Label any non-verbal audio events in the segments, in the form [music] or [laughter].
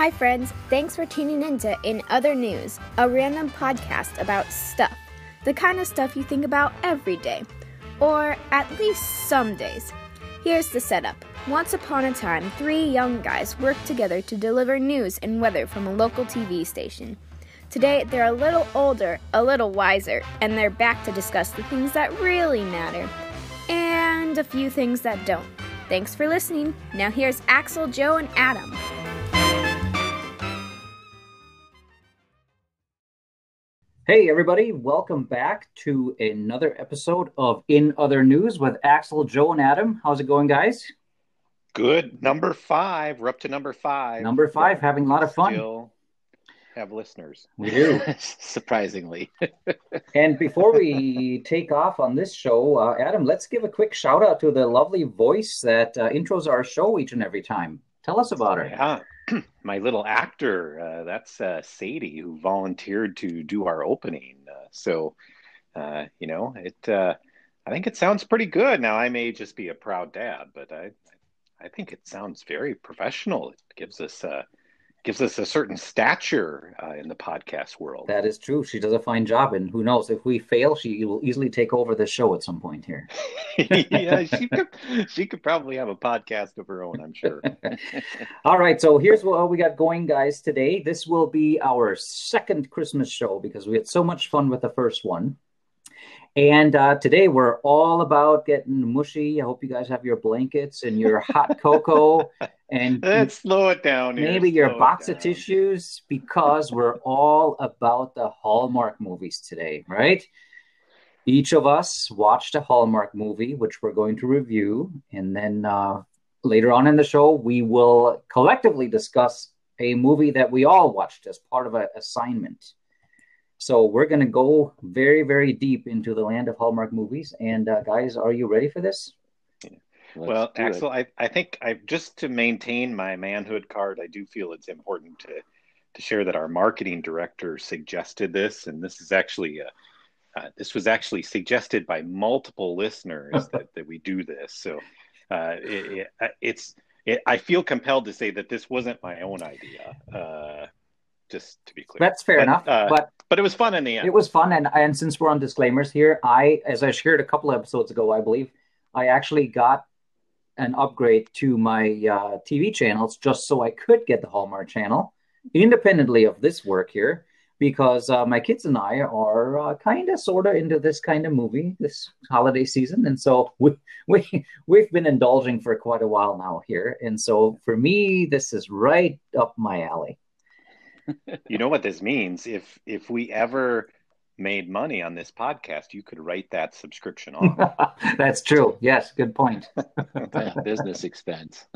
Hi, friends. Thanks for tuning in to In Other News, a random podcast about stuff. The kind of stuff you think about every day, or at least some days. Here's the setup. Once upon a time, three young guys worked together to deliver news and weather from a local TV station. Today, they're a little older, a little wiser, and they're back to discuss the things that really matter and a few things that don't. Thanks for listening. Now, here's Axel, Joe, and Adam. Hey, everybody, welcome back to another episode of In Other News with Axel, Joe, and Adam. How's it going, guys? Good. Number five. We're up to number five. Number five, having a lot of fun. Still have listeners. We do. [laughs] Surprisingly. [laughs] and before we take off on this show, uh, Adam, let's give a quick shout out to the lovely voice that uh, intros our show each and every time. Tell us about her. Yeah. [clears throat] My little actor, uh, that's uh, Sadie, who volunteered to do our opening. Uh, so, uh, you know, it. I think it sounds pretty good. Now, I may just be a proud dad, but I, I think it sounds very professional. It gives us gives us a certain stature uh, in the podcast world. That is true. She does a fine job, and who knows if we fail, she will easily take over the show at some point here. [laughs] yeah, [laughs] she could. She could probably have a podcast of her own. I'm sure. [laughs] All right, so here's what we got going, guys. Today, this will be our second Christmas show because we had so much fun with the first one. And uh, today we're all about getting mushy. I hope you guys have your blankets and your hot [laughs] cocoa and let's slow it down. Here. Maybe slow your box of tissues because we're all about the Hallmark movies today, right? Each of us watched a Hallmark movie, which we're going to review, and then uh, later on in the show we will collectively discuss a movie that we all watched as part of an assignment. So we're going to go very, very deep into the land of Hallmark movies. And uh, guys, are you ready for this? well, Axel, I, I think I just to maintain my manhood card, I do feel it's important to to share that our marketing director suggested this, and this is actually a, uh, this was actually suggested by multiple listeners [laughs] that, that we do this. So uh, it, it, uh, it's it, I feel compelled to say that this wasn't my own idea. Just to be clear. That's fair but, enough. Uh, but but it was fun in the end. It was fun, and and since we're on disclaimers here, I, as I shared a couple episodes ago, I believe, I actually got an upgrade to my uh, TV channels just so I could get the Hallmark channel independently of this work here, because uh, my kids and I are uh, kind of sort of into this kind of movie this holiday season, and so [laughs] we we we've been indulging for quite a while now here, and so for me, this is right up my alley you know what this means? If if we ever made money on this podcast, you could write that subscription off. [laughs] That's true. Yes, good point. [laughs] Business expense. [laughs]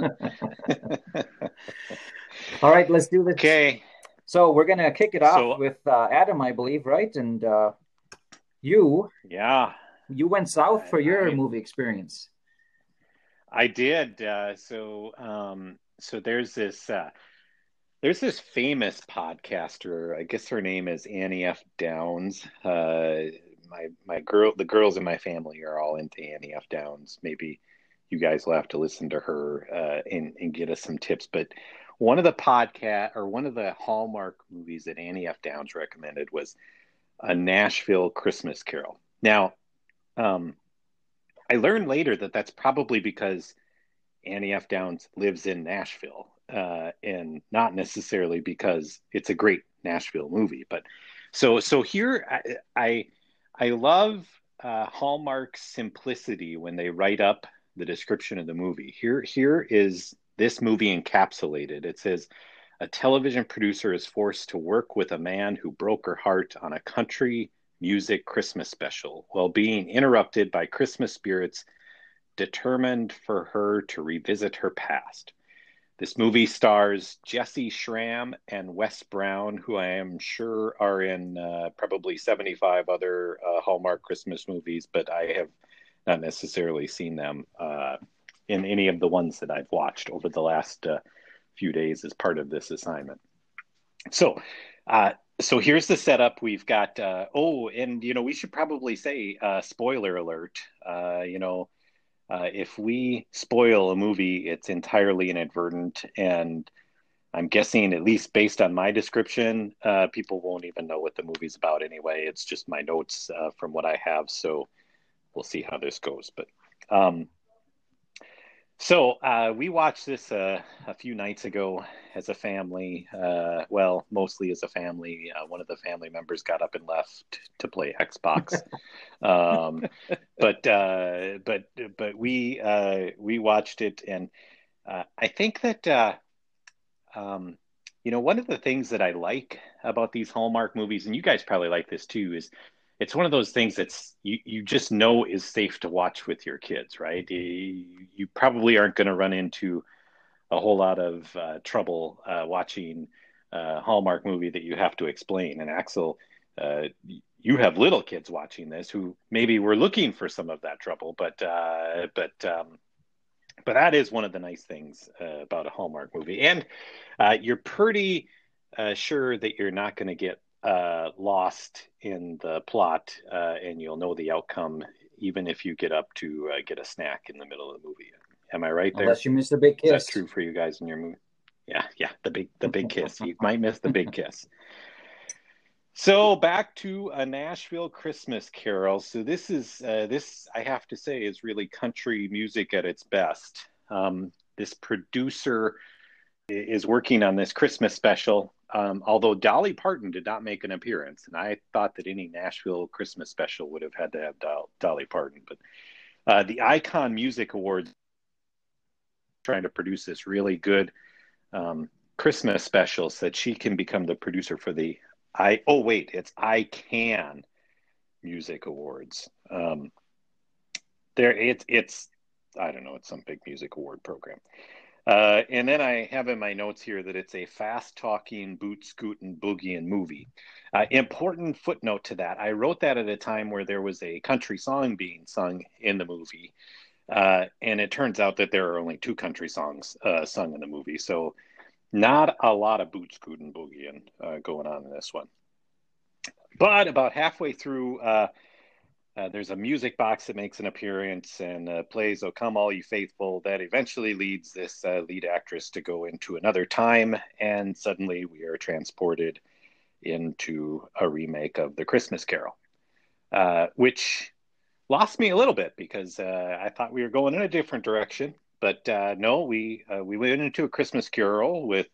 All right, let's do this. Okay. So we're gonna kick it off so, with uh, Adam, I believe, right? And uh, you, yeah, you went south for your I, movie experience. I did. Uh, so, um, so there's this uh, there's this famous podcaster. I guess her name is Annie F. Downs. Uh, my my girl, the girls in my family are all into Annie F. Downs. Maybe you guys will have to listen to her uh, and and get us some tips. But one of the podcast or one of the Hallmark movies that Annie F. Downs recommended was a Nashville Christmas Carol. Now, um, I learned later that that's probably because Annie F. Downs lives in Nashville uh, and not necessarily because it's a great Nashville movie. But so so here I I, I love uh, Hallmark's simplicity when they write up the description of the movie. Here here is this movie encapsulated. It says. A television producer is forced to work with a man who broke her heart on a country music Christmas special while being interrupted by Christmas spirits determined for her to revisit her past. This movie stars Jessy Schram and Wes Brown, who I am sure are in uh, probably 75 other uh, Hallmark Christmas movies, but I have not necessarily seen them uh, in any of the ones that I've watched over the last uh, few days as part of this assignment. So, uh, so here's the setup. We've got uh, oh, and you know we should probably say spoiler alert. you know uh, if we spoil a movie, it's entirely inadvertent, and I'm guessing, at least based on my description, uh, people won't even know what the movie's about anyway. It's just my notes uh, from what I have. So we'll see how this goes. But um, so uh, we watched this uh, a few nights ago as a family. Uh, well, mostly as a family. Uh, one of the family members got up and left to play Xbox. [laughs] um, but uh, but but we uh, we watched it, and I think that um, you know one of the things that I like about these Hallmark movies, and you guys probably like this too, is it's one of those things that's you, you just know is safe to watch with your kids, right? You, you probably aren't going to run into a whole lot of uh, trouble uh, watching a Hallmark movie that you have to explain. And Axel, uh, you have little kids watching this who maybe were looking for some of that trouble, but uh, but um, but that is one of the nice things uh, about a Hallmark movie, and uh, you're pretty sure that you're not going to get uh, lost in the plot, uh, and you'll know the outcome even if you get up to uh, get a snack in the middle of the movie. Am I right there? Unless you miss the big kiss. That's true for you guys in your movie? Yeah, yeah, the big the big [laughs] kiss. You might miss the big kiss. So back to a Nashville Christmas Carol. So this is uh, this I have to say is really country music at its best. Um, this producer is working on this Christmas special um, although Dolly Parton did not make an appearance, and I thought that any Nashville Christmas special would have had to have Do- Dolly Parton, but uh, the Icon Music Awards trying to produce this really good um, Christmas special so that she can become the producer for the I. Oh wait, it's I Can Music Awards. Um, there, it's it's I don't know, it's some big music award program. Uh, and then I have in my notes here that it's a fast talking, boot scooting, boogieing movie. Uh, important footnote to that I wrote that at a time where there was a country song being sung in the movie. Uh, and it turns out that there are only two country songs uh, sung in the movie. So, not a lot of boot scooting, boogieing uh, going on in this one. But about halfway through, uh, there's a music box that makes an appearance and uh, plays "Oh Come All You Faithful." That eventually leads this uh, lead actress to go into another time, and suddenly we are transported into a remake of The Christmas Carol, uh, which lost me a little bit because uh, I thought we were going in a different direction. But uh, no, we we went into a Christmas Carol with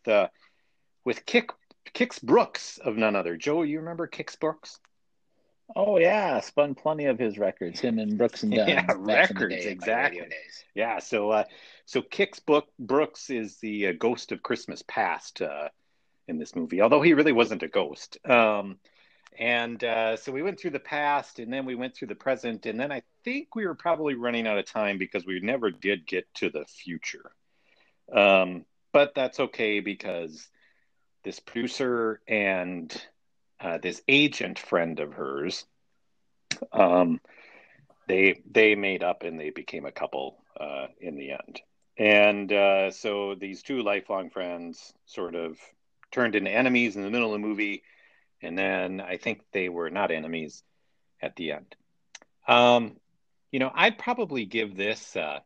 with Kix Brooks of none other. Joe, you remember Kix Brooks? Oh yeah, spun plenty of his records. Him and Brooks and [laughs] Dunn. Yeah, records day, exactly. Yeah, so uh, so Kix book Brooks is the uh, ghost of Christmas past uh, in this movie, although he really wasn't a ghost. Um, and uh, so we went through the past, and then we went through the present, and then I think we were probably running out of time because we never did get to the future. Um, but that's okay because this producer and uh, this agent friend of hers. Um, they they made up and they became a couple uh, in the end. And uh, so these two lifelong friends sort of turned into enemies in the middle of the movie, and then I think they were not enemies at the end. Um, you know, I'd probably give this. Uh,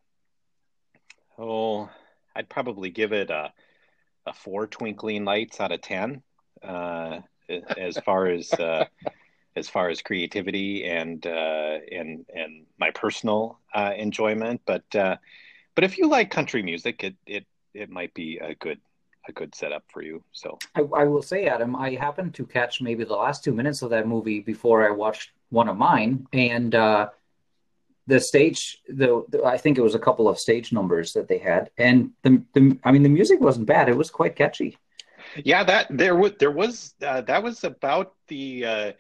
oh, I'd probably give it a a four twinkling lights out of ten. Uh, as far as uh, as far as creativity and uh, and and my personal uh, enjoyment. But uh, but if you like country music, it it it might be a good a good setup for you. So I, I will say, Adam, I happened to catch maybe the last two minutes of that movie before I watched one of mine, and uh, the stage, the, the, I think it was a couple of stage numbers that they had, and the, the I mean the music wasn't bad; it was quite catchy. Yeah, that there was there was uh, that was about the uh,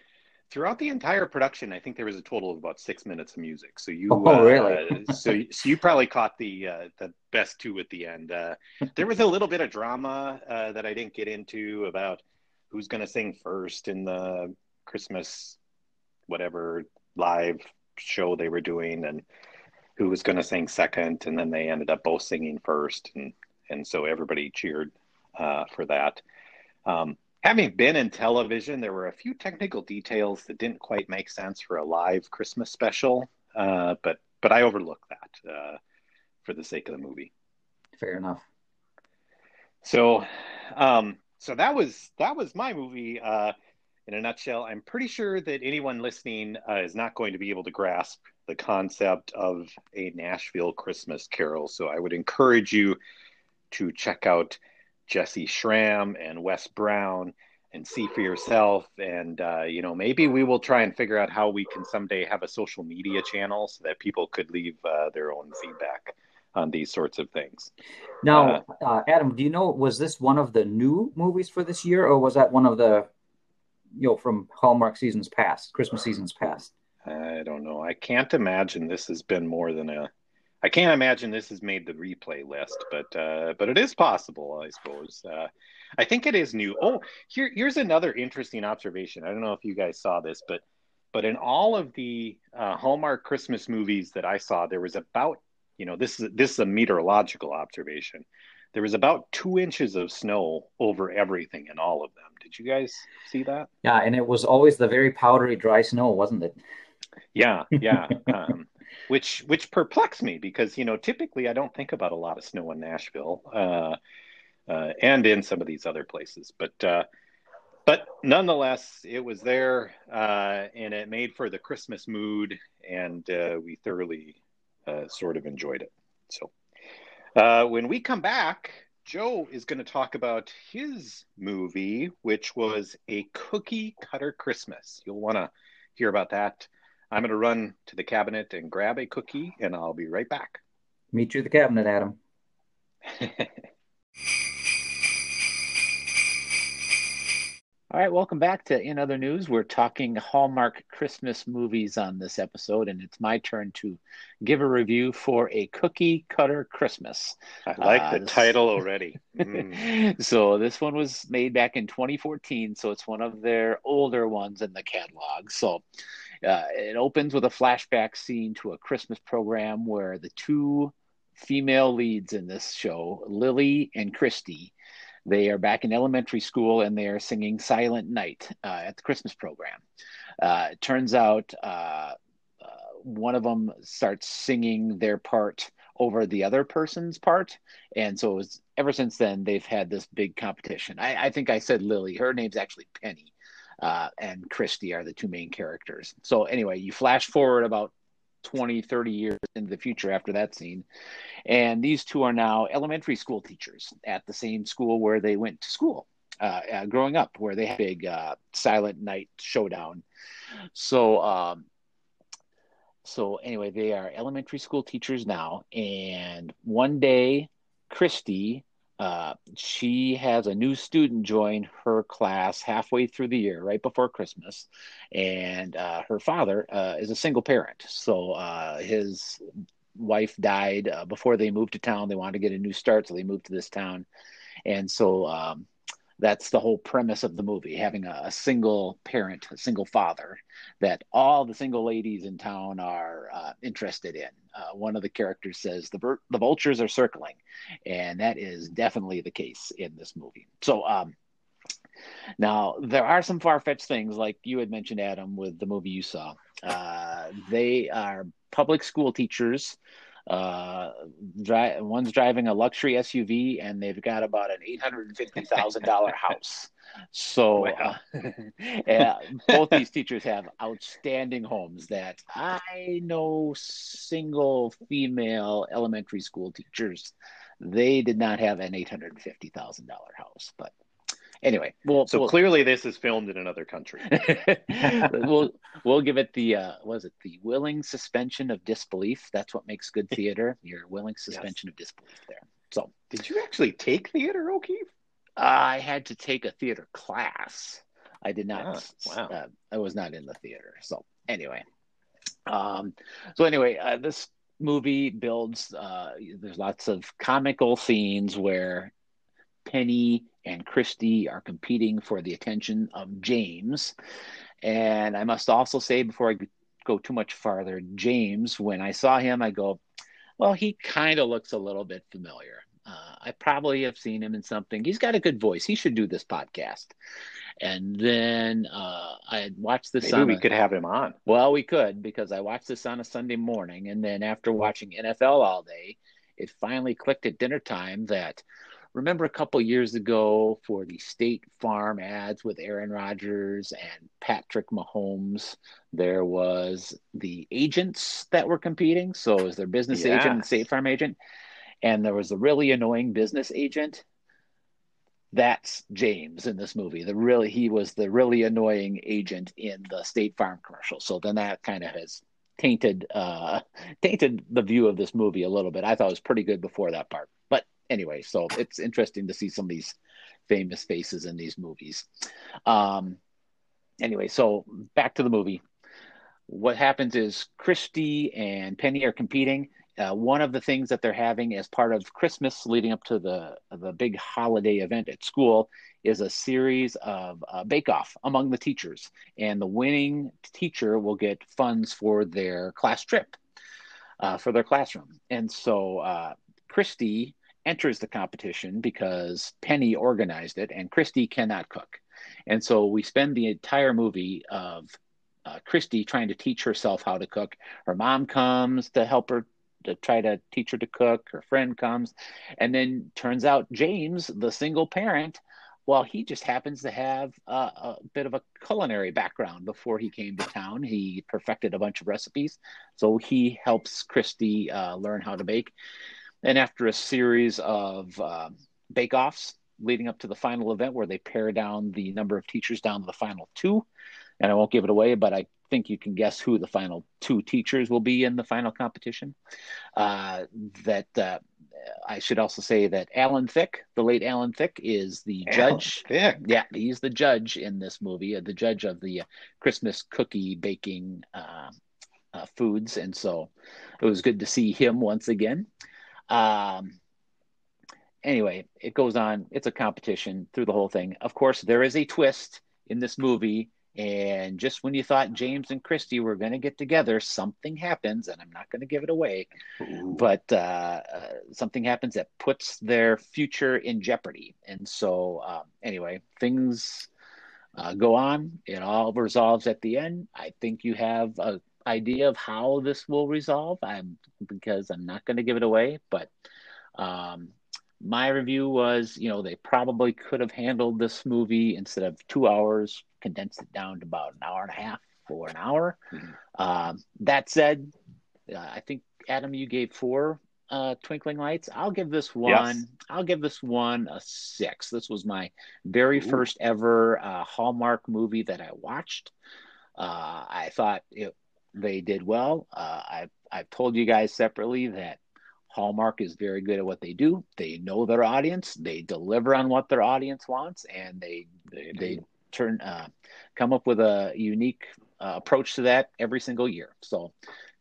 throughout the entire production. I think there was a total of about six minutes of music. So you, oh, uh, really? so so you probably caught the uh, the best two at the end. Uh, there was a little bit of drama uh, that I didn't get into about who's going to sing first in the Christmas whatever live show they were doing, and who was going to sing second, and then they ended up both singing first, and and so everybody cheered uh, for that. Um, having been in television, there were a few technical details that didn't quite make sense for a live Christmas special, uh, but but I overlooked that uh, for the sake of the movie. Fair enough. So, um, so that was that was my movie uh, in a nutshell. I'm pretty sure that anyone listening uh, is not going to be able to grasp the concept of a Nashville Christmas Carol. So I would encourage you to check out Jessy Schram and Wes Brown and see for yourself. And uh, you know, maybe we will try and figure out how we can someday have a social media channel so that people could leave uh, their own feedback on these sorts of things. Now, uh, uh, Adam, do you know was this one of the new movies for this year, or was that one of the you know from Hallmark seasons past, Christmas seasons past? I don't know. I can't imagine this has been more than a. I can't imagine this has made the replay list, but uh, but it is possible, I suppose. Uh, I think it is new. Oh, here here's another interesting observation. I don't know if you guys saw this, but but in all of the uh, Hallmark Christmas movies that I saw, there was about you know this is this is a meteorological observation. There was about two inches of snow over everything in all of them. Did you guys see that? Yeah, and it was always the very powdery, dry snow, wasn't it? Yeah, yeah. um, which which perplexed me because you know typically I don't think about a lot of snow in Nashville uh, uh, and in some of these other places, but uh, but nonetheless it was there uh, and it made for the Christmas mood, and uh, we thoroughly uh, sort of enjoyed it. So when we come back. Joe is going to talk about his movie, which was a cookie cutter Christmas. You'll want to hear about that I'm going to run to the cabinet and grab a cookie, and I'll be right back. Meet you at the cabinet, Adam. [laughs] All right, welcome back to In Other News. We're talking Hallmark Christmas movies on this episode, and it's my turn to give a review for A Cookie Cutter Christmas. I like uh, the title [laughs] already. Mm. so, this one was made back in 2014, so it's one of their older ones in the catalog. So, uh, it opens with a flashback scene to a Christmas program where the two female leads in this show, Lily and Christy, they are back in elementary school and they are singing Silent Night uh, at the Christmas program. Uh, it turns out uh, uh one of them starts singing their part over the other person's part. And so was, ever since then, they've had this big competition. I, I think I said Lily. Her name's actually Penny uh, and Christy are the two main characters. So anyway, you flash forward about 20, 30 years into the future after that scene. And these two are now elementary school teachers at the same school where they went to school uh, uh, growing up, where they had a big uh, silent night showdown. So, um, so anyway, they are elementary school teachers now. And one day, Christy uh, she has a new student join her class halfway through the year, right before Christmas, and uh, her father uh, is a single parent. So uh, his wife died uh, before they moved to town. They wanted to get a new start, so they moved to this town, and so um, that's the whole premise of the movie having a, a, single parent a single father that all the single ladies in town are uh, interested in. Uh, one of the characters says the, the vultures are circling and that is definitely the case in this movie. So um, now there are some far-fetched things like you had mentioned adam with the movie you saw. Uh, they are public school teachers uh, dri- one's driving a luxury SUV, and they've got about an eight hundred and fifty thousand dollar [laughs] house. So, wow. uh, [laughs] both these teachers have outstanding homes. That I know, single female elementary school teachers, they did not have an eight hundred and fifty thousand dollar house, but anyway, well, so we'll, clearly this is filmed in another country. [laughs] [laughs] we'll we'll give it the uh, was it the willing suspension of disbelief? That's what makes good theater. Your willing suspension yes. of disbelief there. So, did you actually take theater, O'Keefe? I had to take a theater class. I did not. Ah, wow. Uh, I was not in the theater. So anyway, um, so anyway, uh, this movie builds. Uh, there's lots of comical scenes where Penny and Christy are competing for the attention of James. And I must also say, before I go too much farther, James, when I saw him, I go, well, he kind of looks a little bit familiar. Uh, I probably have seen him in something. He's got a good voice. He should do this podcast. And then uh, I watched this. Maybe we a, could have him on. Well, we could because I watched this on a Sunday morning, and then after watching NFL all day, it finally clicked at dinner time that remember a couple years ago for the State Farm ads with Aaron Rodgers and Patrick Mahomes, there was the agents that were competing. So it was their business yes. agent and State Farm agent. And there was a really annoying business agent. That's James in this movie. The really he was the really annoying agent in the State Farm commercial. So then that kind of has tainted uh [laughs] tainted the view of this movie a little bit. I thought it was pretty good before that part anyway, so it's interesting to see some of these famous faces in these movies. Um, anyway, so back to the movie. What happens is Christy and Penny are competing. Uh, one of the things that they're having as part of Christmas, leading up to the the big holiday event at school, is a series of uh, bake off among the teachers, and the winning teacher will get funds for their class trip, uh, for their classroom. And so uh, Christy enters the competition because Penny organized it and Christy cannot cook. And so we spend the entire movie of uh, Christy trying to teach herself how to cook. Her mom comes to help her to try to teach her to cook. Her friend comes. And then turns out James, the single parent, well, he just happens to have a, a, bit of a culinary background before he came to town. He perfected a bunch of recipes. So he helps Christy uh, learn how to bake. And after a series of uh, bake-offs leading up to the final event where they pare down the number of teachers down to the final two, and I won't give it away, but I think you can guess who the final two teachers will be in the final competition. Uh, that uh, I should also say that Alan Thicke, the late Alan Thicke, is the Alan judge. Thicke. Yeah, he's the judge in this movie, uh, the judge of the uh, Christmas cookie baking uh, uh, foods, and so it was good to see him once again. Um, anyway, it goes on. It's a competition through the whole thing. Of course, there is a twist in this movie. And just when you thought James and Christy were going to get together, something happens, and I'm not going to give it away, Ooh. but uh, uh, something happens that puts their future in jeopardy. And so, uh, anyway, things uh, go on. It all resolves at the end. I think you have a idea of how this will resolve. I'm because I'm not going to give it away, but um, my review was, you know, they probably could have handled this movie instead of two hours, condensed it down to about an hour and a half or an hour. Mm-hmm. Um, that said, uh, I think Adam, you gave four uh, Twinkling Lights. I'll give this one. Yes. I'll give this one a six. This was my very Ooh. first ever uh, Hallmark movie that I watched. Uh, I thought it they did well. Uh, I've I've told you guys separately that Hallmark is very good at what they do. They know their audience. They deliver on what their audience wants, and they they, they turn uh, come up with a unique uh, approach to that every single year. So,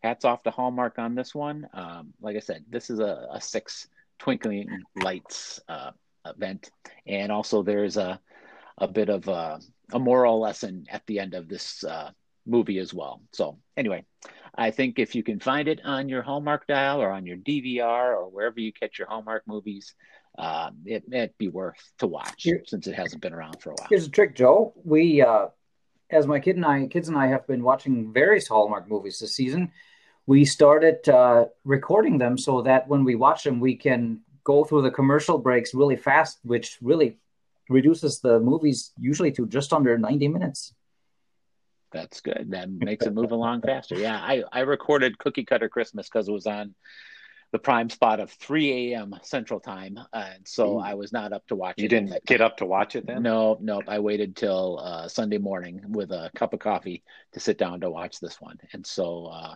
hats off to Hallmark on this one. Um, like I said, this is a, a six twinkling lights uh, event, and also there's a a bit of a, a moral lesson at the end of this uh, movie as well. So anyway, I think if you can find it on your Hallmark dial or on your DVR or wherever you catch your Hallmark movies, uh, it, would be worth to watch Here, since it hasn't been around for a while. Here's a trick, Joe. We, uh, as my kid and I, kids and I have been watching various Hallmark movies this season. We started uh, recording them so that when we watch them, we can go through the commercial breaks really fast, which really reduces the movies usually to just under 90 minutes that's good. That makes it move along faster. Yeah, I, I recorded Cookie Cutter Christmas because it was on the prime spot of 3 a.m. Central Time, and so I was not up to watch you it. You didn't get up to watch it then? No, no. I waited till uh, Sunday morning with a cup of coffee to sit down to watch this one, and so uh,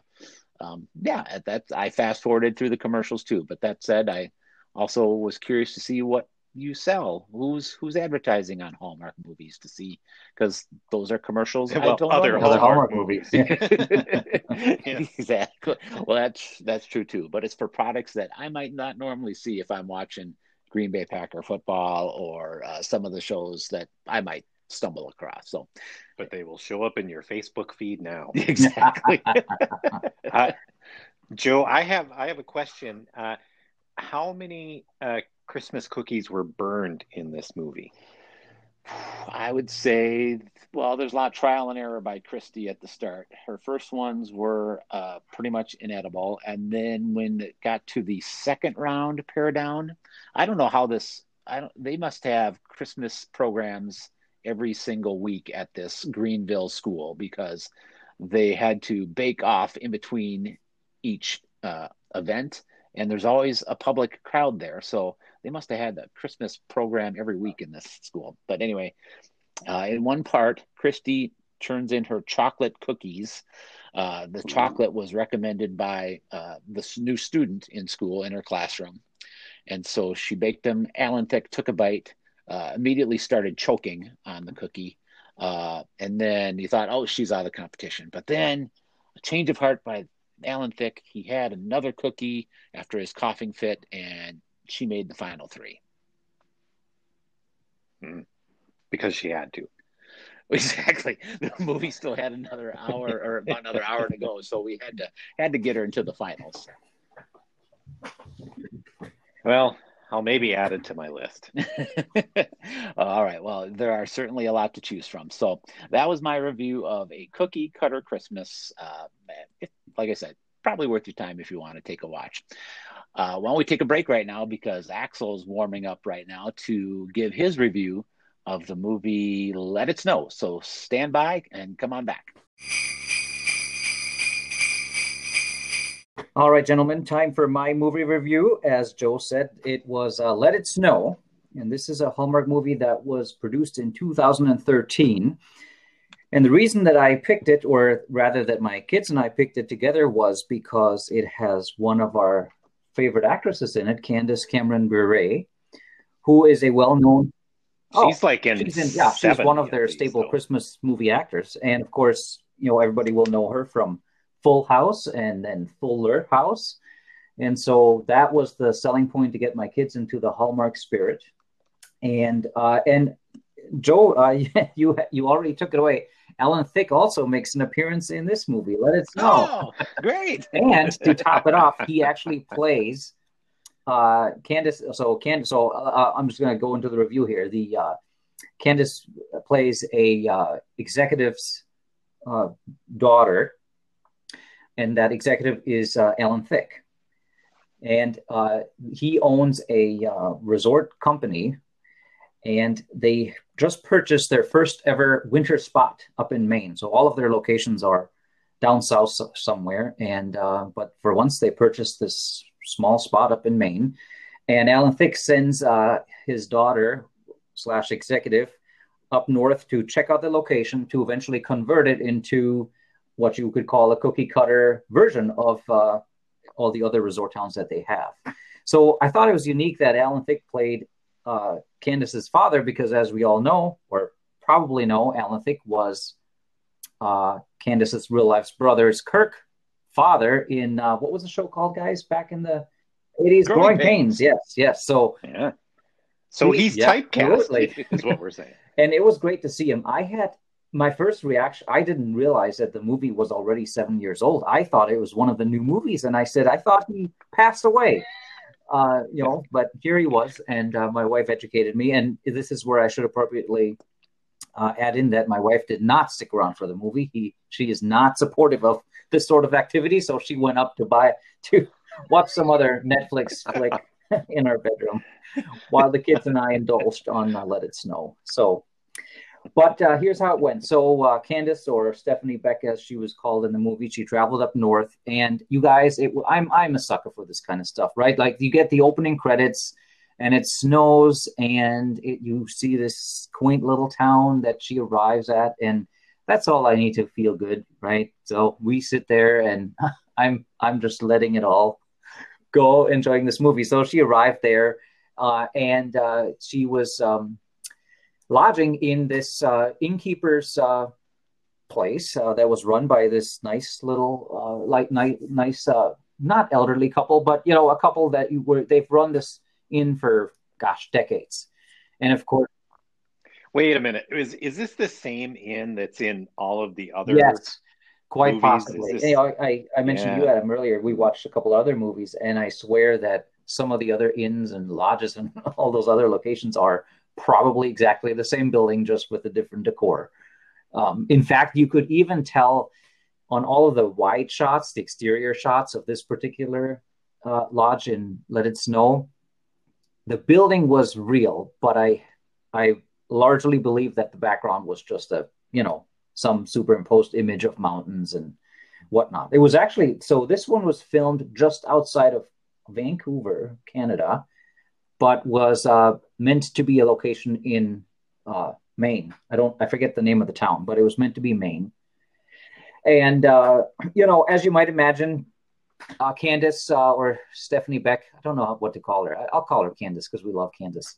um, yeah, that I fast forwarded through the commercials too. But that said, I also was curious to see what you sell? Who's who's advertising on Hallmark movies to see? Because those are commercials. Well, other Hallmark, Hallmark movies. [laughs] [laughs] exactly. Well, that's that's true too. But it's for products that I might not normally see if I'm watching Green Bay Packer football or uh, some of the shows that I might stumble across. So, but they will show up in your Facebook feed now. [laughs] Exactly. uh, Joe, I have I have a question. Uh, how many uh, Christmas cookies were burned in this movie? I would say, well, there's a lot of trial and error by Christy at the start. Her first ones were uh, pretty much inedible, and then when it got to the second round pare down, I don't know how this. I don't. They must have Christmas programs every single week at this Greenville school because they had to bake off in between each uh, event, and there's always a public crowd there. So they must have had a Christmas program every week in this school. But anyway, uh, in one part, Christy turns in her chocolate cookies. Uh, the chocolate was recommended by uh, the new student in school in her classroom. And so she baked them. Alan Thicke took a bite, uh, immediately started choking on the cookie. Uh, and then he thought, oh, she's out of the competition. But then a change of heart by Alan Thicke. He had another cookie after his coughing fit, and she made the final three. Mm. Because she had to. [laughs] Exactly. The movie still had another hour or about another hour to go, so we had to had to get her into the finals. Well, I'll maybe add it to my list. [laughs] All right. Well, there are certainly a lot to choose from. So that was my review of a cookie cutter Christmas. Uh, like I said, probably worth your time if you want to take a watch. Uh, why don't we take a break right now because Axel's warming up right now to give his review of the movie Let It Snow. So stand by and come on back. All right, gentlemen, time for my movie review. As Joe said, it was uh, Let It Snow, and this is a Hallmark movie that was produced in 2013. And the reason that I picked it, or rather that my kids and I picked it together, was because it has one of our favorite actresses in it, Candace Cameron Bure, who is a well-known. She's oh, like in, she's in yeah, she's one of their staple. Christmas movie actors, and of course, you know everybody will know her from Full House and then Fuller House, and so that was the selling point to get my kids into the Hallmark spirit, and uh, and Joe, uh, [laughs] you you already took it away. Alan Thicke also makes an appearance in this movie. Let it snow. Oh, great! [laughs] and to top it off, he actually [laughs] plays uh, Candace. So Candace. So uh, uh I'm just going to go into the review here. The uh, Candace plays a uh, executive's uh, daughter, and that executive is uh, Alan Thicke, and uh, he owns a uh, resort company, and they just purchased their first ever winter spot up in Maine. So all of their locations are down south somewhere. And uh, but for once, they purchased this small spot up in Maine. And Alan Thicke sends uh, his daughter slash executive up north to check out the location to eventually convert it into what you could call a cookie cutter version of uh, all the other resort towns that they have. So I thought it was unique that Alan Thicke played uh, Candace's father because, as we all know, or probably know, Alan Thicke was uh, Candace's real life's brother's Kirk father in uh, what was the show called, guys? Back in the eighties, Growing, Growing Pains. Pains. Yes, yes. So yeah. So he, he's yeah, typecast, is what we're saying. [laughs] and it was great to see him. I had my first reaction. I didn't realize that the movie was already seven years old. I thought it was one of the new movies, and I said, I thought he passed away uh, you know, but here he was, and uh, my wife educated me. And this is where I should appropriately uh, add in that my wife did not stick around for the movie. He, she is not supportive of this sort of activity, so she went up to buy [laughs] to watch some other Netflix flick [laughs] in our bedroom, while the kids and I indulged on uh, Let It Snow. So but uh, here's how it went. So uh, Candace, or Stephanie Beck, as she was called in the movie, she traveled up north, and you guys, it, I'm I'm a sucker for this kind of stuff, right? Like you get the opening credits, and it snows, and it, you see this quaint little town that she arrives at, and that's all I need to feel good, right? So we sit there, and [laughs] I'm I'm just letting it all go, enjoying this movie. So she arrived there, uh, and uh, she was. Um, lodging in this uh, innkeeper's uh, place uh, that was run by this nice little, uh, like ni- nice, uh, not elderly couple, but you know, a couple that you were they've run this in for gosh decades, and of course. Wait a minute. Is is this the same inn that's in all of the other? Yes, quite movies? possibly. This... I, I mentioned yeah. you Adam earlier. We watched a couple other movies, and I swear that some of the other inns and lodges and [laughs] all those other locations are probably exactly the same building, just with a different decor. Um, in fact, you could even tell on all of the wide shots, the exterior shots of this particular uh, lodge in Let It Snow, the building was real, but I I largely believe that the background was just a you know some superimposed image of mountains and whatnot. It was actually so this one was filmed just outside of Vancouver, Canada, but was uh, meant to be a location in uh, Maine. I don't I forget the name of the town, but it was meant to be Maine. And uh, you know, as you might imagine, uh, Candace uh, or Stephanie Beck, I don't know what to call her. I'll call her Candace because we love Candace.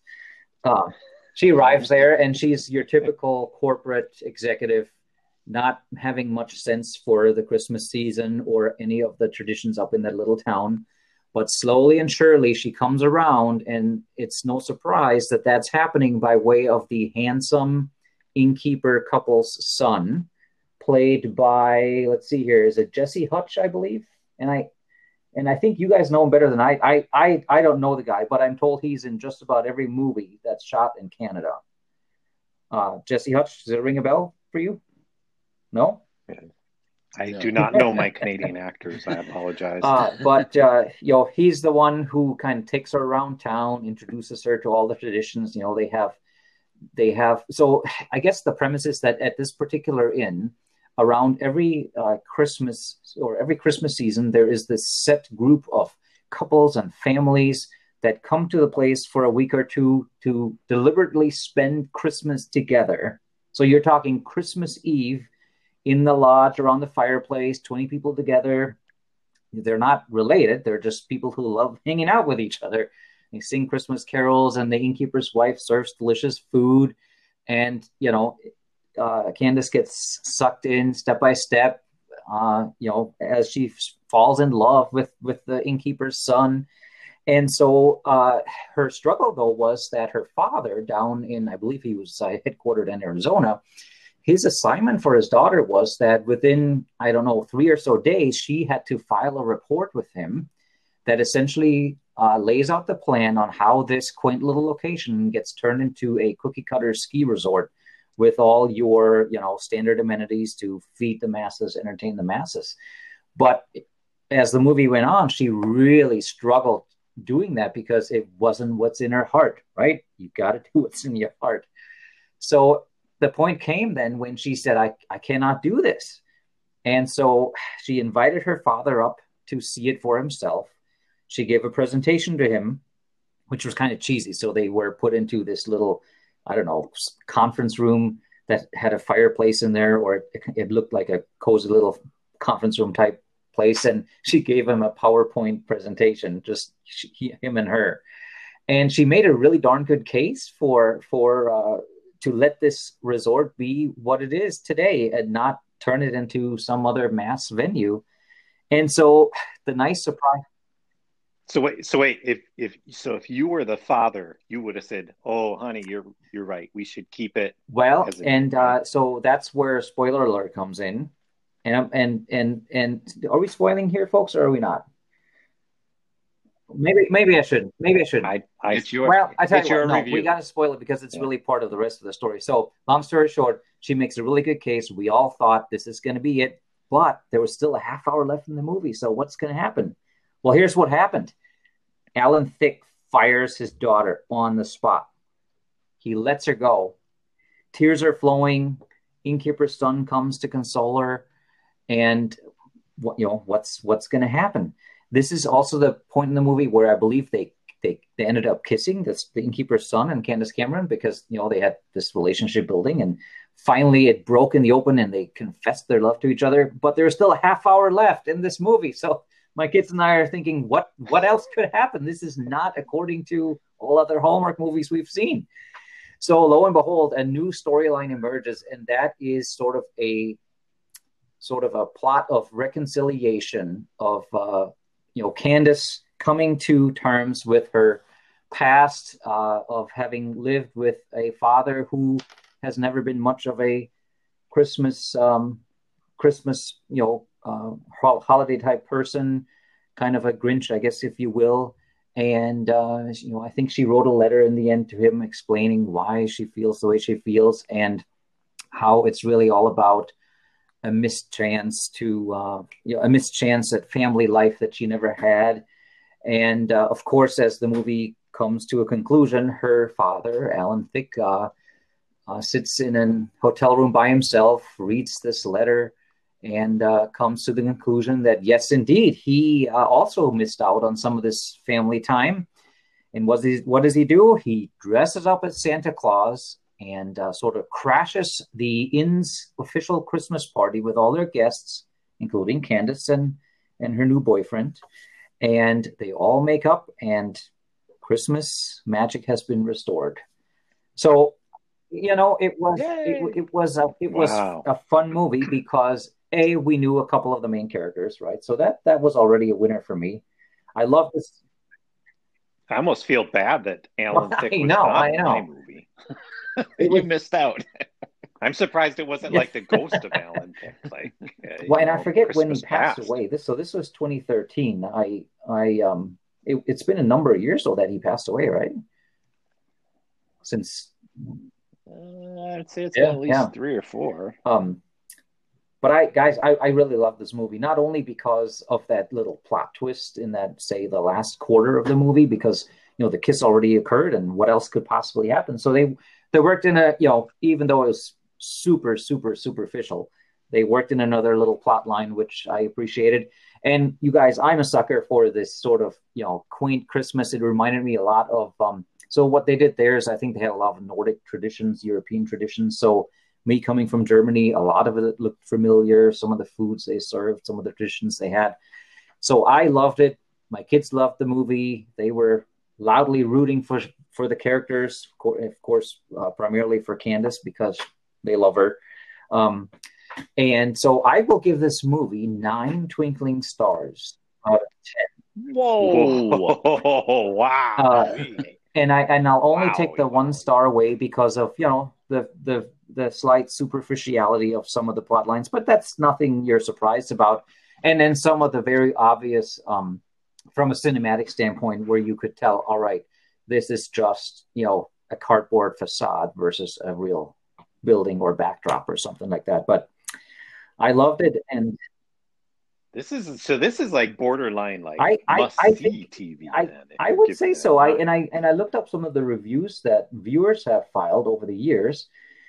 Uh, she arrives there and she's your typical corporate executive, not having much sense for the Christmas season or any of the traditions up in that little town. But slowly and surely, she comes around, and it's no surprise that that's happening by way of the handsome innkeeper couple's son, played by, let's see here, is it Jesse Hutch, I believe? And I, and I think you guys know him better than I. I I I don't know the guy, but I'm told he's in just about every movie that's shot in Canada. Uh, Jesse Hutch, does it ring a bell for you? No. I do not know my [laughs] Canadian actors. I apologize. Uh, but uh, you know, he's the one who kind of takes her around town, introduces her to all the traditions. You know, they have, they have. So I guess the premise is that at this particular inn, around every uh, Christmas or every Christmas season, there is this set group of couples and families that come to the place for a week or two to deliberately spend Christmas together. So you're talking Christmas Eve in the lodge around the fireplace, 20 people together. They're not related, they're just people who love [laughs] hanging out with each other. They sing Christmas carols, and the innkeeper's wife serves delicious food. And, you know, uh, Candace gets sucked in step by step, uh, you know, as she falls in love with, with the innkeeper's son. And so uh, her struggle, though, was that her father, down in, I believe he was uh, headquartered in Arizona, his assignment for his daughter was that within, I don't know, three or so days, she had to file a report with him that essentially uh, lays out the plan on how this quaint little location gets turned into a cookie cutter ski resort with all your, you know, standard amenities to feed the masses, entertain the masses. But as the movie went on, she really struggled doing that because it wasn't what's in her heart, right? You got to do what's in your heart. So the point came then when she said, I, I cannot do this. And so she invited her father up to see it for himself. She gave a presentation to him, which was kind of cheesy. So they were put into this little, I don't know, conference room that had a fireplace in there, or it, it looked like a cozy little conference room type place. And she gave him a PowerPoint presentation, just she, him and her. And she made a really darn good case for for uh, to let this resort be what it is today and not turn it into some other mass venue. And so the nice surprise. So wait, so wait, if if so, if you were the father, you would have said, "Oh, honey, you're you're right. We should keep it." Well, and uh, so that's where spoiler alert comes in, and and and and are we spoiling here, folks, or are we not? Maybe maybe I shouldn't. Maybe I shouldn't. I, I It's your well, I tell it's you what, your no, review. we got to spoil it because it's Yeah. really part of the rest of the story. So, long story short, she makes a really good case. We all thought this is going to be it, but there was still a half hour left in the movie. So, what's going to happen? Well, here's what happened. Alan Thicke fires his daughter on the spot. He lets her go. Tears are flowing. Innkeeper's son comes to console her, and what you know what's what's going to happen? This is also the point in the movie where I believe they they, they ended up kissing this the innkeeper's son and Candace Cameron because you know they had this relationship building and finally it broke in the open and they confessed their love to each other but there's still a half hour left in this movie. So my kids and I are thinking what what else could happen? This is not according to all other Hallmark movies we've seen. So lo and behold a new storyline emerges and that is sort of a sort of a plot of reconciliation of uh, you know Candace coming to terms with her past uh, of having lived with a father who has never been much of a Christmas um, Christmas you know uh, holiday type person, kind of a Grinch, I guess, if you will. and uh, you know, I think she wrote a letter in the end to him explaining why she feels the way she feels and how it's really all about a mischance to uh, you know, a mischance at family life that she never had. And uh, of course, as the movie comes to a conclusion, her father, Alan Thicke, uh, uh sits in a hotel room by himself, reads this letter, and uh, comes to the conclusion that yes, indeed, he also missed out on some of this family time. And what, he, what does he do? He dresses up as Santa Claus and uh, sort of crashes the inn's official Christmas party with all their guests, including Candace and, and her new boyfriend. And they all make up, and Christmas magic has been restored. So, you know, it was it, it, was a it was a fun movie because a we knew a couple of the main characters, right? So that that was already a winner for me. I love this. I almost feel bad that Alan Thicke [laughs] was know, not in my movie. You missed out. [laughs] I'm surprised it wasn't like the [laughs] ghost of Alan Thicke. Like, uh, well, and know, I forget Christmas when he passed, passed, away. This so this was 2013. I I um it, has been a number of years though that he passed away, right? Since uh, I'd say it's yeah, at least yeah. three or four. Um, but I guys, I, I really love this movie not only because of that little plot twist in that say the last quarter of the movie because you know the kiss already occurred and what else could possibly happen. So they they worked in a you know even though it was super super superficial, they worked in another little plot line which I appreciated. And you guys, I'm a sucker for this sort of you know quaint Christmas. It reminded me a lot of um. So what they did there is I think they had a lot of Nordic traditions, European traditions. So me coming from Germany, a lot of it looked familiar. Some of the foods they served, some of the traditions they had. So I loved it. My kids loved the movie. They were loudly rooting for for the characters, of course, uh, primarily for Candace because they love her. Um, and so I will give this movie nine twinkling stars out of ten. Whoa! Whoa. [laughs] wow! Uh, and I and I'll only wow. take the one star away because of you know the the the slight superficiality of some of the plot lines, but that's nothing you're surprised about. And then some of the very obvious, um, from a cinematic standpoint, where you could tell, all right, this is just you know a cardboard facade versus a real building or backdrop or something like that. But I loved it, and this is so. This is like borderline, like I, I, I think, TV. I, I would say so. I and I and I looked up some of the reviews that viewers have filed over the years,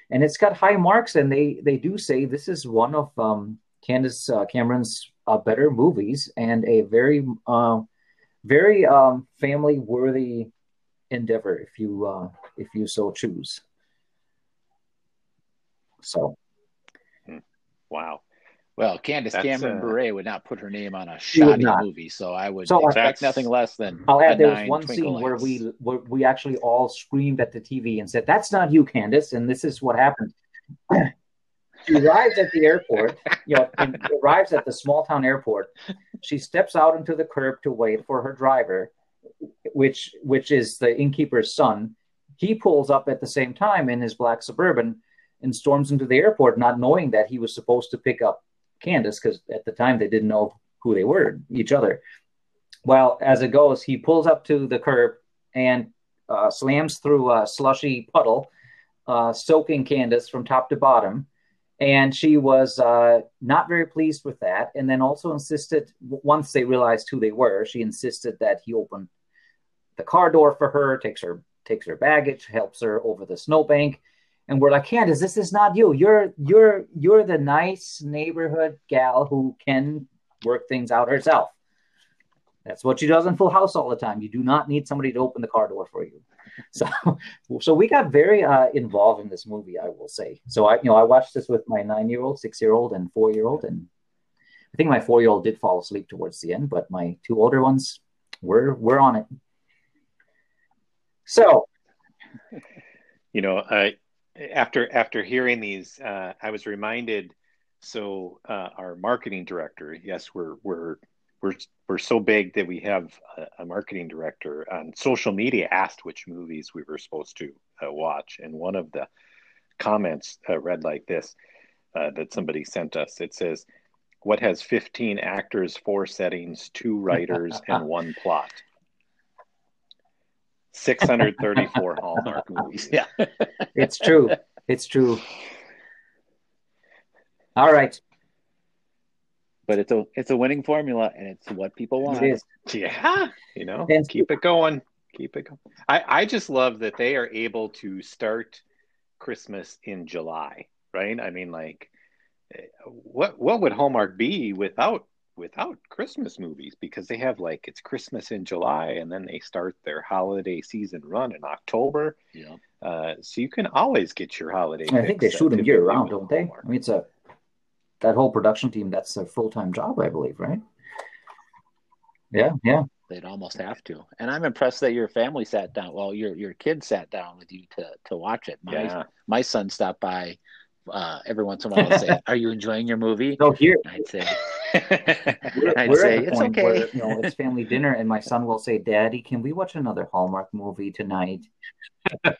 and it's got high marks. And they they do say this is one of um, Candace uh, Cameron's uh, better movies and a very uh, very um, family worthy endeavor if you uh, if you so choose. So, wow. Well, Candace That's, Cameron uh, Bure would not put her name on a shoddy movie, so I would so expect nothing less than. I'll add there was one scene lights. where we where we actually all screamed at the TV and said, "That's not you, Candace," and this is what happened. [clears throat] she arrives at the airport, you know, arrives at the small town airport. She steps out into the curb to wait for her driver, which which is the innkeeper's son. He pulls up at the same time in his black suburban and storms into the airport, not knowing that he was supposed to pick up Candace because at the time they didn't know who they were, each other. Well, as it goes, he pulls up to the curb and uh, slams through a slushy puddle, uh, soaking Candace from top to bottom. And she was uh, not very pleased with that. And then also insisted, once they realized who they were, she insisted that he open the car door for her, takes her takes her baggage, helps her over the snowbank, and we're like, Candace, this is not you. You're you're you're the nice neighborhood gal who can work things out herself. That's what she does in Full House all the time. You do not need somebody to open the car door for you. [laughs] So, so we got very uh, involved in this movie, I will say. So I, you know, I watched this with my nine-year-old, six-year-old, and four-year-old, and I think my four-year-old did fall asleep towards the end, but my two older ones, we're we're on it. So, [laughs] you know, I after after hearing these, uh, I was reminded. So uh, our marketing director, yes, we're we're we're we're so big that we have a, a, marketing director on social media asked which movies we were supposed to uh, watch, and one of the comments uh, read like this uh, that somebody sent us. It says, "What has 15 actors, four settings, two writers, [laughs] and one plot?" 634 [laughs] Hallmark movies. Yeah. It's true. It's true. All right. But it's a it's a winning formula and it's what people want. It is. Yeah, you know, And- keep it going. Keep it going. I, I just love that they are able to start Christmas in July, right? I mean, like, eh, what what would Hallmark be without without Christmas movies? Because they have like it's Christmas in July, and then they start their holiday season run in October. Yeah. Uh, so you can always get your holiday. I think they shoot them year round, don't they? I mean, it's a that whole production team. That's a full time job, I believe, right? Yeah, yeah. They'd almost have to. And I'm impressed that your family sat down. Well, your your kids sat down with you to to watch it. My Yeah. my son stopped by uh, every once in a while and say, [laughs] "Are you enjoying your movie?" So here, I'd say, we're, [laughs] I'd we're say at the it's point okay. where you know it's family dinner, and my son will say, "Daddy, can we watch another Hallmark movie tonight?" [laughs]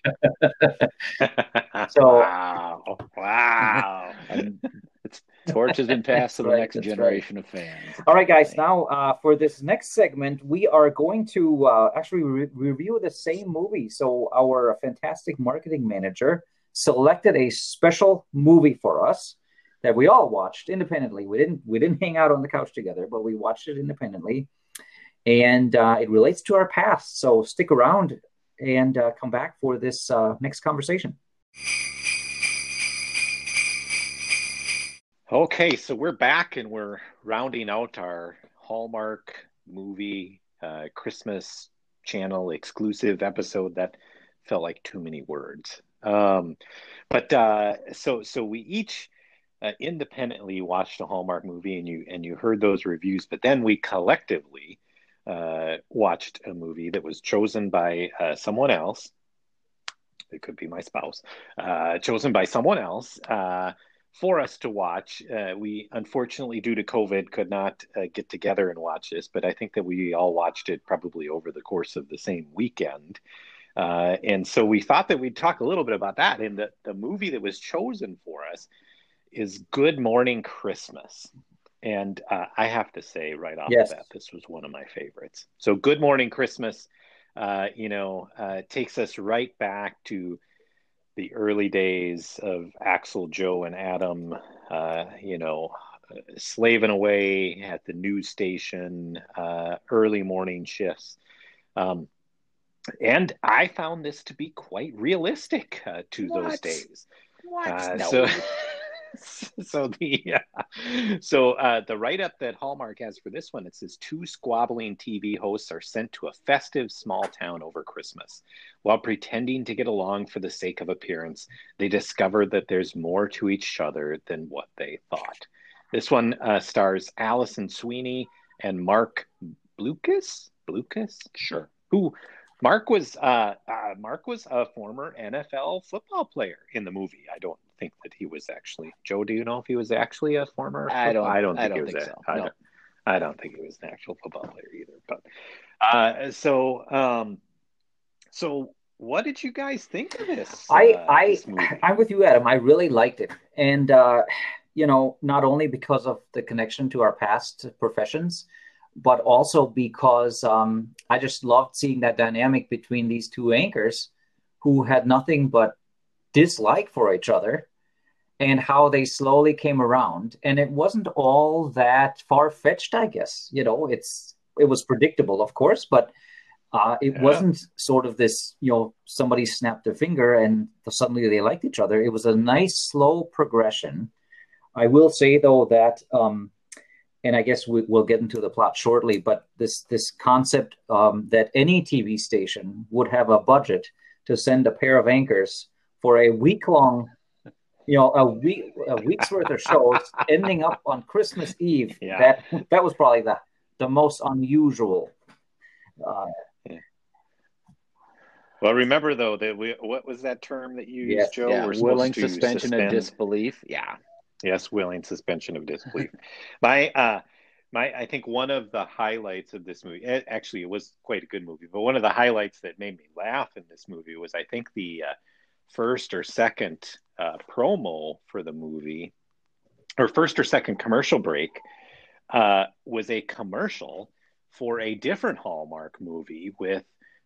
So- wow, wow. Torch has been passed to the Right, next that's right. generation of fans. All right, guys. Now, uh, for this next segment, we are going to uh, actually re- review the same movie. So, our fantastic marketing manager selected a special movie for us that we all watched independently. We didn't we didn't hang out on the couch together, but we watched it independently, and uh, it relates to our past. So, stick around and uh, come back for this uh, next conversation. Okay, so we're back and we're rounding out our Hallmark movie uh, Christmas channel exclusive episode. That felt like too many words. Um, but uh, so so we each uh, independently watched a Hallmark movie, and you and you heard those reviews. But then we collectively uh, watched a movie that was chosen by uh, someone else. It could be my spouse, uh, chosen by someone else uh, for us to watch. Uh, we unfortunately, due to COVID, could not uh, get together and watch this, but I think that we all watched it probably over the course of the same weekend. Uh, and so we thought that we'd talk a little bit about that. And the, the movie that was chosen for us is Good Morning Christmas. And uh, I have to say right off Yes. the bat, this was one of my favorites. So, Good Morning Christmas, uh, you know, uh, takes us right back to the early days of Axel, Joe, and Adam, uh, you know, slaving away at the news station, uh, early morning shifts. Um, and I found this to be quite realistic uh, to those days. What? Uh, No. so, [laughs] [laughs] so the uh, so uh, the write up that Hallmark has for this one it says two squabbling TV hosts are sent to a festive small town over Christmas. While pretending to get along for the sake of appearance, they discover that there's more to each other than what they thought. This one uh, stars Alison Sweeney and Marc Blucas. Blucas, Sure. who Marc was uh, uh, Marc was a former NFL football player in the movie. I don't think that he was actually. Joe, do you know if he was actually a former? I don't- I don't I think don't he was. think a- so, I, no. don't, I don't think he was an actual football player either. But uh, so um, so what did you guys think of this? I, uh, I, this movie? I'm with you, Adam. I really liked it, and uh, you know, not only because of the connection to our past professions, but also because um, I just loved seeing that dynamic between these two anchors, who had nothing but dislike for each other, and how they slowly came around. And it wasn't all that far fetched, I guess. You know, it's it was predictable, of course, but uh, it Yeah. wasn't sort of this, you know, somebody snapped their finger and suddenly they liked each other. It was a nice, slow progression. I will say though that, um, and I guess we, we'll get into the plot shortly, but this this concept um, that any TV station would have a budget to send a pair of anchors for a week long, you know, a week a week's worth of shows, ending up on Christmas Eve. Yeah. That that was probably the the most unusual. Uh, well, remember though that we what was that term that you used, Joe? yeah, We're willing to suspension suspend- of disbelief. Yeah. Yes, willing suspension of disbelief. my uh my I think one of the highlights of this movie it, actually it was quite a good movie, but one of the highlights that made me laugh in this movie was I think the uh, first or second uh, promo for the movie or first or second commercial break uh, was a commercial for a different Hallmark movie with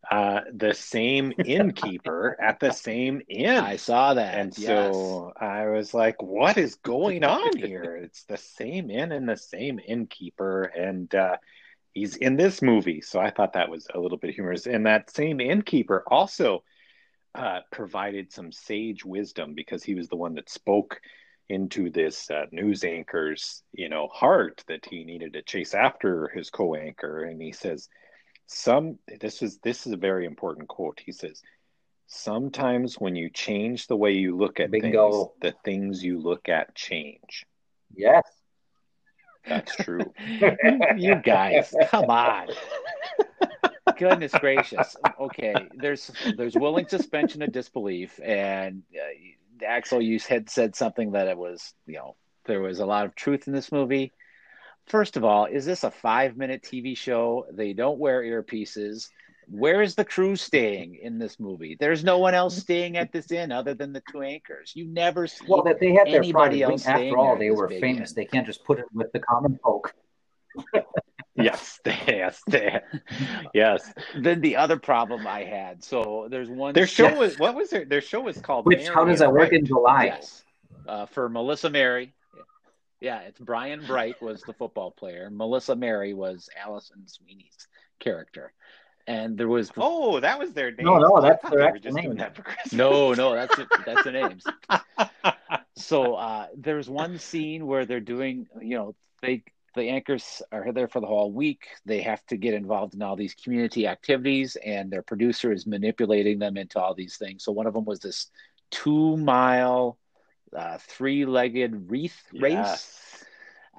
uh, the same [laughs] innkeeper at the same inn. I saw that. And yes. so I was like, what is going [laughs] on here? It's the same inn and the same innkeeper. And uh, he's in this movie. So I thought that was a little bit humorous. And that same innkeeper also uh, provided some sage wisdom because he was the one that spoke into this uh, news anchor's you know heart that he needed to chase after his co-anchor and he says some this is this is a very important quote he says sometimes when you change the way you look at Bingo. things the things you look at change Yes. that's true [laughs] you guys, come on. [laughs] Goodness gracious. Okay, there's there's willing suspension of disbelief, and uh, Axel, you had said something that it was, you know, there was a lot of truth in this movie. First of all, is this a five minute TV show? They don't wear earpieces. Where is the crew staying in this movie? There's no one else staying at this inn other than the two anchors. You never see Well, that they had their Anybody else After all, they were famous. in. They can't just put it with the common folk. [laughs] [laughs] yes [laughs] yes they, yes then the other problem I had. So there's one their show Yeah. was what was their their show was called Which, Mary how does and that work in July? Yes. Uh, for Melissa Mary. Yeah, it's Brian Bright was the football player. Melissa Mary was Alison Sweeney's character. And there was oh that was their name No, no, that's their actual name. that for no, no, that's it, that's the names. [laughs] So uh, there's one scene where they're doing, you know, they the anchors are there for the whole week. They have to get involved in all these community activities, and their producer is manipulating them into all these things. So one of them was this two mile, uh, three legged wreath race. Yes.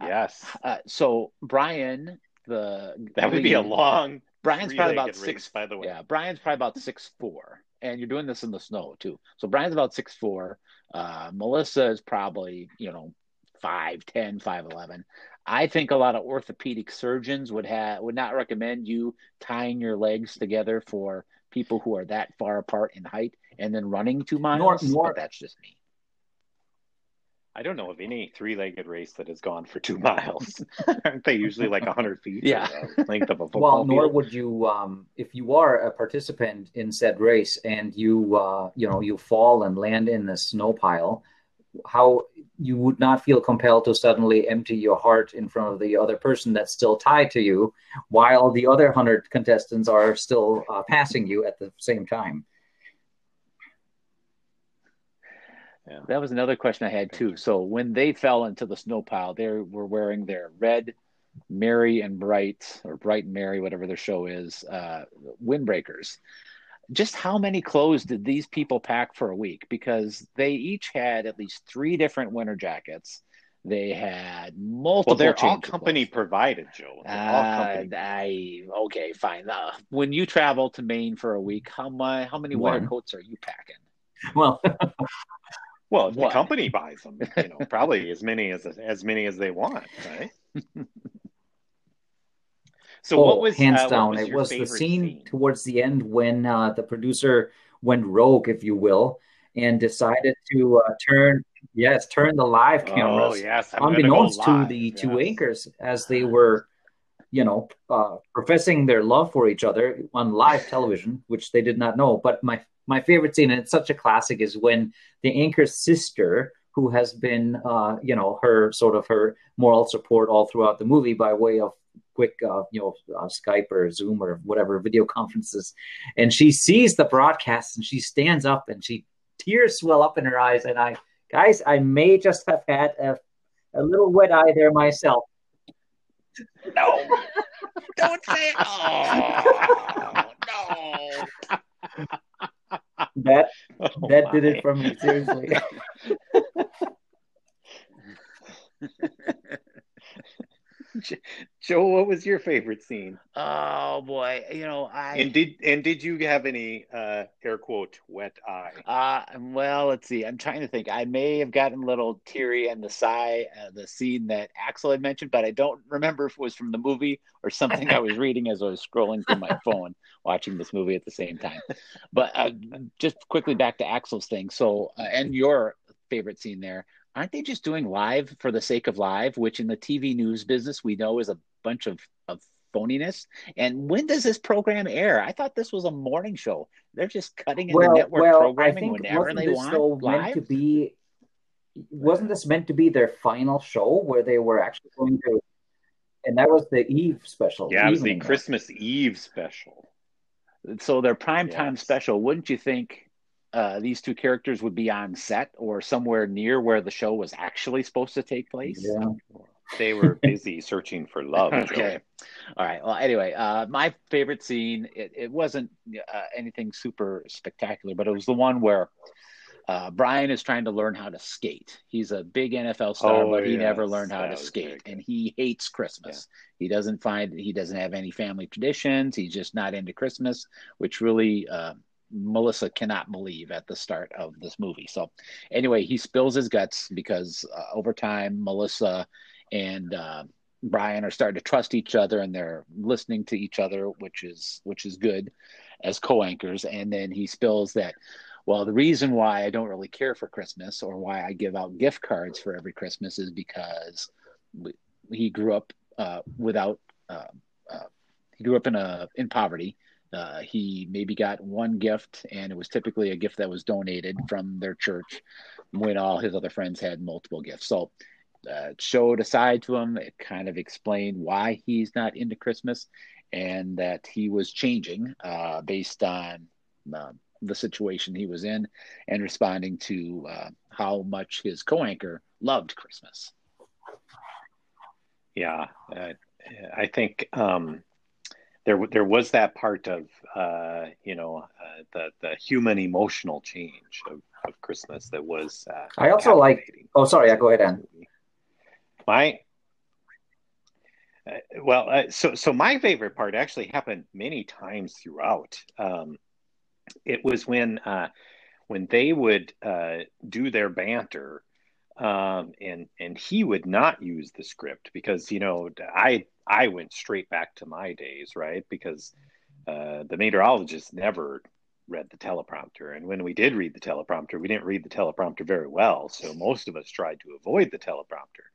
Yes. Uh, so Brian, the That would be a long Brian's probably about race, six. by the way. Yeah, Brian's probably about six four, and you're doing this in the snow too. So Brian's about six four. Uh, Melissa is probably you know five ten, five eleven. I think a lot of orthopedic surgeons would have would not recommend you tying your legs together for people who are that far apart in height and then running two miles. nor- but that's just me. I don't know of any three-legged race that has gone for two [laughs] miles. Aren't they usually like hundred feet? or Yeah. the length of a football Well, nor field? would you, um, if you are a participant in said race and you, uh, you know, you fall and land in the snow pile, how you would not feel compelled to suddenly empty your heart in front of the other person that's still tied to you, while the other hundred contestants are still uh, passing you at the same time. That was another question I had too. So when they fell into the snow pile, they were wearing their red Mary and Bright or Bright and Mary, whatever their show is, uh, windbreakers. Just how many clothes did these people pack for a week? Because they each had at least three different winter jackets. They had multiple. Well, they're all company clothes. provided, Joe. They're all Uh, company. I okay, fine. Uh, when you travel to Maine for a week, how my how many winter coats are you packing? Well, [laughs] Well, the What? company buys them, you know, probably [laughs] as many as as many as they want, right? [laughs] So, oh, what was hands uh, down? was it was the favorite scene, towards the end when uh, the producer went rogue, if you will, and decided to uh, turn, yes, turn the live cameras Oh yes, I'm go unbeknownst to the two anchors as they were you know uh, professing their love for each other on live television which they did not know. But my my favorite scene and it's such a classic is when the anchor's sister who has been uh, you know her sort of her moral support all throughout the movie by way of quick uh, you know uh, skype or zoom or whatever video conferences. And she sees the broadcast and she stands up and she tears swell up in her eyes. And i guys i may just have had a, a little wet eye there myself. No, [laughs] don't say it. [laughs] Oh, no. that Oh, that did it for me seriously [laughs] [laughs] Joe, what was your favorite scene? Oh boy, you know I. And did and did you have any uh, air quote wet eye? Uh, well, let's see. I'm trying to think. I may have gotten a little teary in the sigh, uh, the scene that Axel had mentioned, but I don't remember if it was from the movie or something I was [laughs] reading as I was scrolling through my phone watching this movie at the same time. But uh, just quickly back to Axel's thing. So, uh, and your favorite scene there, aren't they just doing live for the sake of live, which in the TV news business we know is a bunch of, of phoniness. And when does this program air? I thought this was a morning show. They're just cutting into Well, network well, programming whenever wasn't they this want. show meant to live? be? Wasn't this meant to be their final show where they were actually going to? And that was the Eve special. Yeah, it was the. Christmas Eve special. So their primetime Yes. special, wouldn't you think uh, these two characters would be on set or somewhere near where the show was actually supposed to take place? Yeah. They were [laughs] busy searching for love. Joe. Okay. All right. Well, anyway, uh, my favorite scene, it, it wasn't uh, anything super spectacular, but it was the one where uh, Brian is trying to learn how to skate. He's a big NFL star, Oh, but he never learned how that to skate, and he hates Christmas. He doesn't find he doesn't have any family traditions. He's just not into Christmas, which really uh, Melissa cannot believe at the start of this movie. So, anyway, he spills his guts because uh, over time, Melissa and uh, Brian are starting to trust each other and they're listening to each other, which is which is good as co-anchors. And then he spills that, well, the reason why I don't really care for Christmas or why I give out gift cards for every Christmas is because we, he grew up uh, without. Uh, uh, he grew up in a in poverty. Uh, he maybe got one gift, and it was typically a gift that was donated from their church. When all his other friends had multiple gifts, so uh, showed a side to him. It kind of explained why he's not into Christmas and that he was changing uh, based on uh, the situation he was in and responding to uh, how much his co anchor loved Christmas. Yeah, I think um, there there was that part of uh, you know uh, the the human emotional change of, of Christmas that was. Uh, I also like- Oh, sorry. Yeah, go ahead, Ann. My uh, well, uh, so so my favorite part actually happened many times throughout. Um, it was when uh, when they would uh, do their banter, um, and and he would not use the script because you know I I went straight back to my days, right? Because uh, the meteorologist never read the teleprompter, and when we did read the teleprompter, we didn't read the teleprompter very well, so most of us tried to avoid the teleprompter.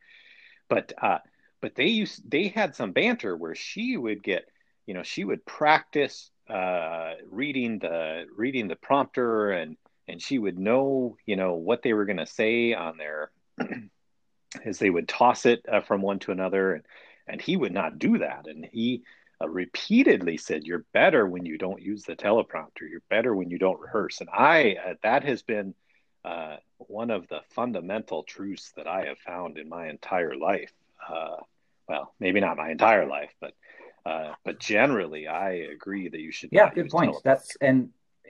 But uh, but they used they had some banter where she would get you know she would practice uh, reading the reading the prompter and and she would know you know what they were going to say on their [clears throat] as they would toss it uh, from one to another and and he would not do that. And he uh, repeatedly said you're better when you don't use the teleprompter. You're better when you don't rehearse. And i uh, that has been uh, one of the fundamental truths that i have found in my entire life. Uh, well maybe not my entire life but uh, but generally i agree that you should Yeah, good point. That's and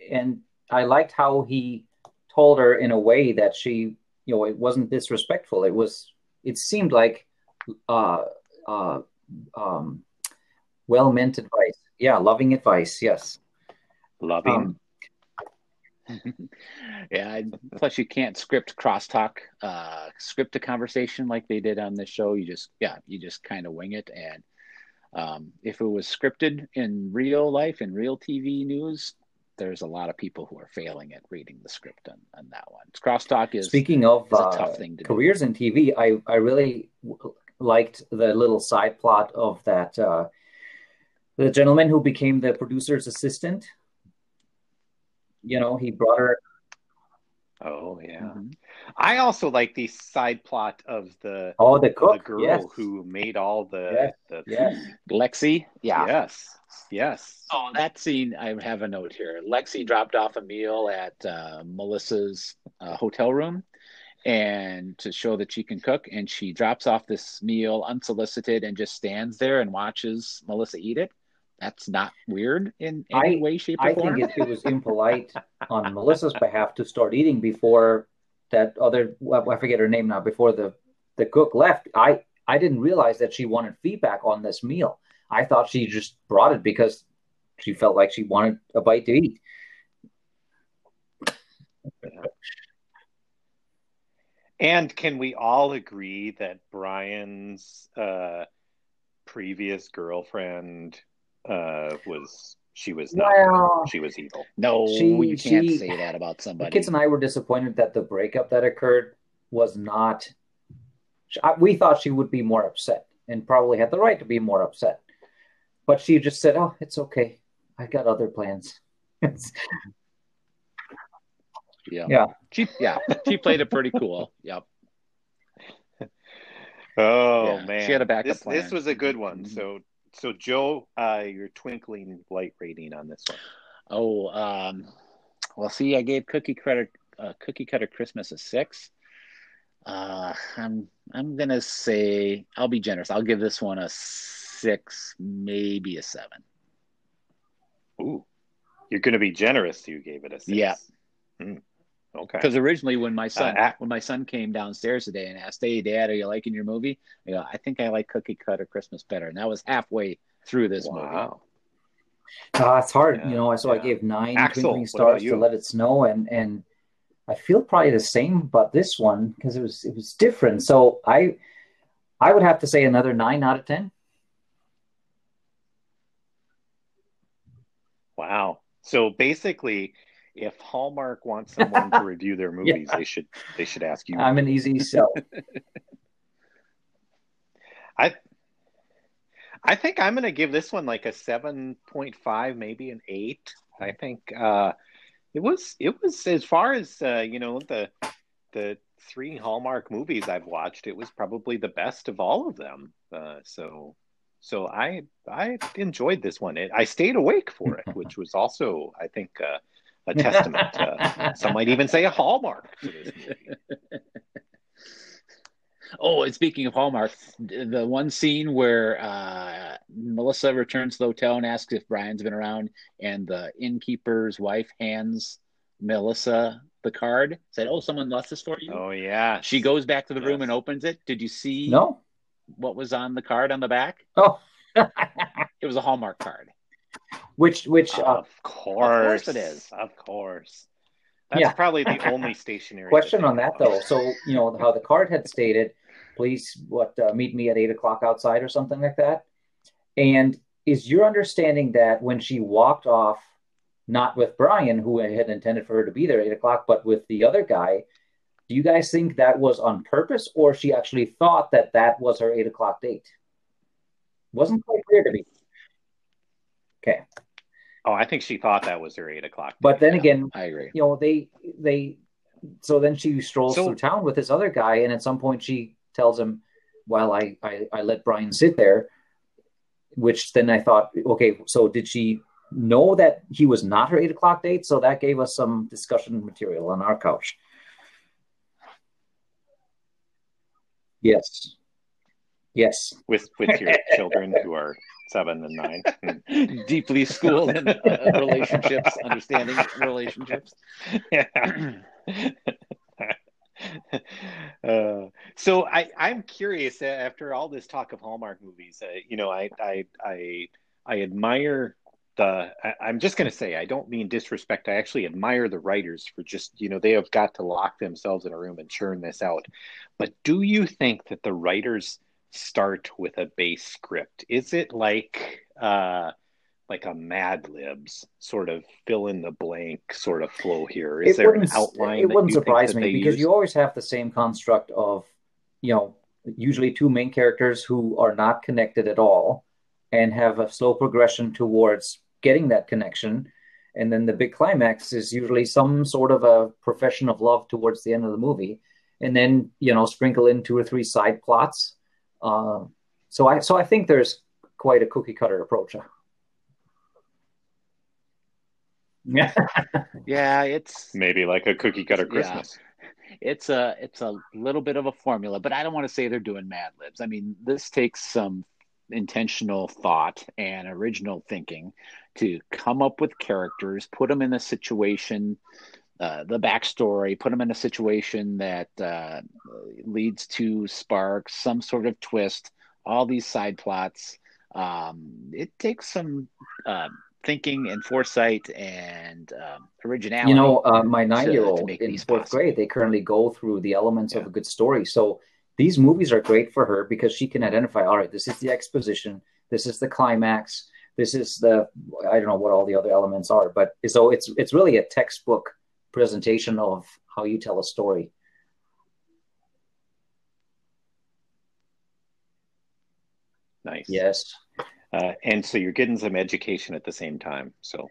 and I liked how he told her in a way that she, you know, it wasn't disrespectful. It was. It seemed like, uh, uh, um, well meant advice. Yeah, loving advice. Yes. loving Um, [laughs] yeah. Plus, you can't script crosstalk, uh, script a conversation like they did on this show. You just, yeah, you just kind of wing it. And um, if it was scripted in real life, in real TV news, there's a lot of people who are failing at reading the script on, on that one. Crosstalk is Speaking of is a uh, tough thing to do. careers in TV, I I really w- liked the little side plot of that uh, the gentleman who became the producer's assistant. You know, he brought her. oh yeah Mhm. I also like the side plot of the Oh, the cook. the girl yes. who made all the Yes, the yes. Lexi, yeah. Yes. Yes. Oh, that scene, I have a note here. Lexi dropped off a meal at uh, Melissa's uh, hotel room and to show that she can cook. And she drops off this meal unsolicited and just stands there and watches Melissa eat it. That's not weird in any I- way, shape, or I form. I think it, it was impolite on Melissa's behalf to start eating before that other I forget her name now before the the cook left. I I didn't realize that she wanted feedback on this meal. I thought she just brought it because she felt like she wanted a bite to eat. And can we all agree that Brian's uh, previous girlfriend uh, was she was not Well, she was evil. no, She- you can't she- say that about the somebody. kids and I were disappointed that the breakup that occurred was not. We thought she would be more upset and probably had the right to be more upset. But she just said, "Oh, it's okay. I got other plans." [laughs] Yeah. Yeah. She yeah, she played it pretty cool. Yep. Oh Yeah, man, she had a backup This, plan. this was a good one. Mhm. So, so Joe, uh, your twinkling light rating on this one. Oh, um, well, see, I gave Cookie Cutter uh, Cookie Cutter Christmas a six. Uh, I'm I'm gonna say I'll be generous. I'll give this one a six, maybe a seven. Ooh, you're going to be generous. You gave it a six. Yeah. Hmm. Okay. Because originally, when my son Uh, when my son came downstairs today and asked, "Hey, Dad, are you liking your movie?" I go, "I think I like Cookie Cutter Christmas better," and that was halfway through this movie. Wow. Uh, it's hard, Yeah, you know. So I gave nine Axel, twinkling what stars to let it snow, and and I feel probably the same about this one because it was it was different. So I I would have to say another nine out of ten. Wow. So basically, if Hallmark wants someone to review their [laughs] movies, they should they should ask you. I'm an easy sell. [laughs] I I think I'm going to give this one like a 7.5, maybe an 8. I think uh it was it was as far as uh, you know the the three Hallmark movies I've watched, it was probably the best of all of them. Uh, so so I I enjoyed this one. It, I stayed awake for it, [laughs] which was also I think uh, a [laughs] testament. Uh, some might even say a hallmark to this movie. [laughs] Oh, and speaking of Hallmark, the one scene where uh, Melissa returns to the hotel and asks if Brian's been around, and the innkeeper's wife hands Melissa the card, said, "Oh, someone left this for you." Oh yeah, She goes back to the room and opens it. Did you see No. What was on the card on the back? Oh. [laughs] It was a Hallmark card. which which uh, Of course, it is. Of course. That's Yeah. probably the only stationary. question on that though. So you know how the card had stated, please what uh, meet me at eight o'clock outside or something like that. And is your understanding that when she walked off, not with Brian, who had intended for her to be there at eight o'clock, but with the other guy, do you guys think that was on purpose, or she actually thought that that was her eight o'clock date? Wasn't quite clear to me. Okay, Oh, I think she thought that was her eight o'clock. but then Yeah. again, I agree. you know they they so then she strolls So- through town with this other guy and at some point she tells him well I, I i let brian sit there which then i thought okay so did she know that he was not her eight o'clock date so that gave us some discussion material on our couch yes yes with with your [laughs] children who are seven and nine. [laughs] Deeply schooled in uh, relationships, understanding relationships. [laughs] uh, so I, I'm curious. uh, After all this talk of Hallmark movies, uh, you know, I, I, I, I admire I, I'm just going to say, I don't mean disrespect. I actually admire the writers for just, you know, they have got to lock themselves in a room and churn this out. But do you think that the writers start with a base script? Is it like? Uh, like a Mad Libs sort of fill in the blank sort of flow here. Is it there an outline? it wouldn't surprise me because use? you always have the same construct of you know usually two main characters who are not connected at all and have a slow progression towards getting that connection and then the big climax is usually some sort of a profession of love towards the end of the movie and then you know sprinkle in two or three side plots uh, so i so i think there's quite a cookie cutter approach yeah [laughs] Yeah, it's Maybe like a cookie cutter Yeah. Christmas. it's a it's a little bit of a formula, but I don't want to say they're doing Mad Libs. I mean, this takes some intentional thought and original thinking to come up with characters, put them in a situation, uh, the backstory, put them in a situation that uh, leads to sparks, some sort of twist. All these side plots. Um, it takes some uh, thinking and foresight and um, originality. You know, uh, my nine-year-old make in these fourth possible. grade, they currently go through the elements of a good story. So these movies are great for her because she can identify, all right, this is the exposition, this is the climax, this is the I don't know what all the other elements are, but so it's it's really a textbook presentation of how you tell a story. Nice. Yes. uh, and so you're getting some education at the same time. So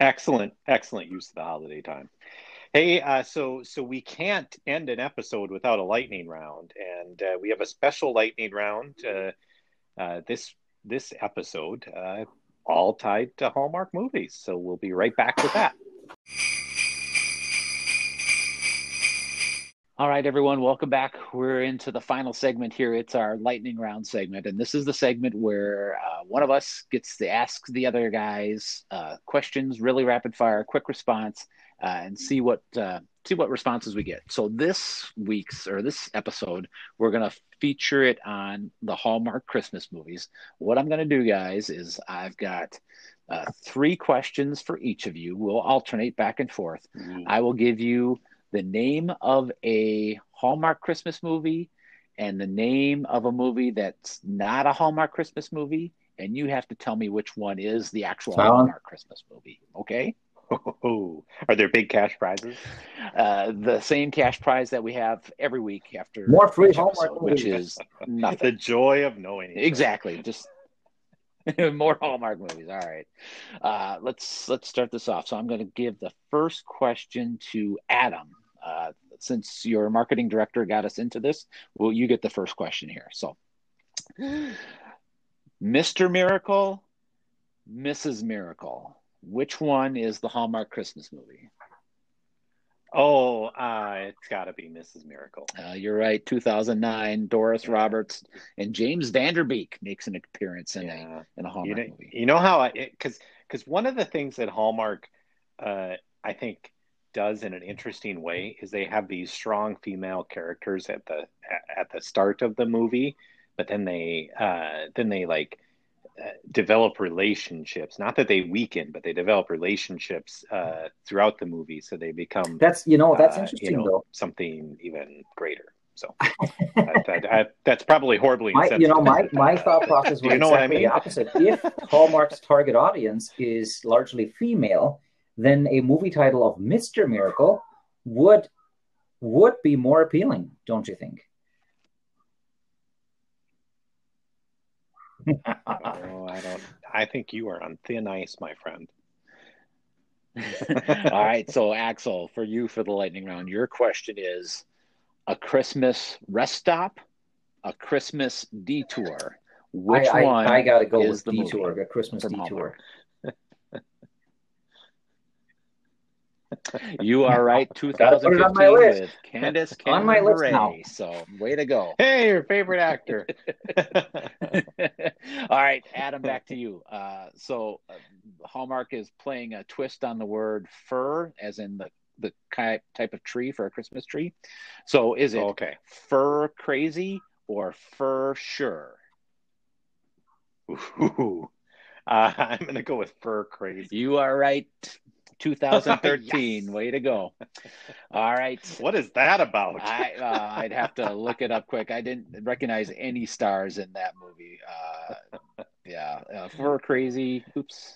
excellent, excellent use of the holiday time. Hey, uh, so so we can't end an episode without a lightning round, and uh, we have a special lightning round uh, uh this this episode, uh, all tied to Hallmark movies. So we'll be right back with that. All right, everyone, welcome back. We're into the final segment here. It's our lightning round segment, and this is the segment where uh, one of us gets to ask the other guys uh, questions, really rapid fire, quick response, uh, and see what uh, see what responses we get. So this week's or this episode, we're gonna feature it on the Hallmark Christmas movies. What I'm gonna do, guys, is I've got uh, three questions for each of you. We'll alternate back and forth. Mm. I will give you the name of a Hallmark Christmas movie and the name of a movie that's not a Hallmark Christmas movie, and you have to tell me which one is the actual Hallmark Christmas movie. Okay? Oh, are there big cash prizes? Uh, the same cash prize that we have every week after more free Hallmark, episode, which is [laughs] nothing. the joy of knowing. Exactly. Just [laughs] more Hallmark movies. All right. Uh, let's let's start this off. So I'm going to give the first question to Adam. Uh, since your marketing director got us into this, well, you get the first question here. So, [gasps] Mr. Miracle, Mrs. Miracle, which one is the Hallmark Christmas movie? Oh, uh, it's got to be Mrs. Miracle. Uh, you're right. 2009. Doris yeah. Roberts and James Van Der Beek makes an appearance in yeah. a in a Hallmark you know, movie. You know how I because because one of the things that Hallmark, uh, I think, does in an interesting way is they have these strong female characters at the at the start of the movie, but then they uh, then they like develop relationships not that they weaken but they develop relationships uh, throughout the movie so they become that's you know that's uh, interesting you know, though. something even greater so. [laughs] That, that, that, that's probably horribly my, you know my, my thought process [laughs] was you know exactly I mean? the opposite. If hallmark's target audience is largely female then a movie title of mr miracle would would be more appealing don't you think oh, I don't. I think you are on thin ice, my friend. [laughs] All right, so Axel, for you for the lightning round, your question is: a Christmas rest stop, a Christmas detour. Which I, one? I, I got to go with detour, a Christmas detour. You are right. [laughs] 2015 with Candace Cameron [laughs] on my list now. So way to go. Hey, your favorite actor. [laughs] All right, Adam, back to you. Uh, so uh, Hallmark is playing a twist on the word fir, as in the the type of tree for a Christmas tree. So is it okay. fir crazy or fir sure? Ooh. Uh, I'm going to go with fir crazy. You are right. 2013. [laughs] yes. Way to go. All right. What is that about? I, uh, I'd have to look it up quick. I didn't recognize any stars in that movie. Uh, yeah. Uh, for crazy. Oops.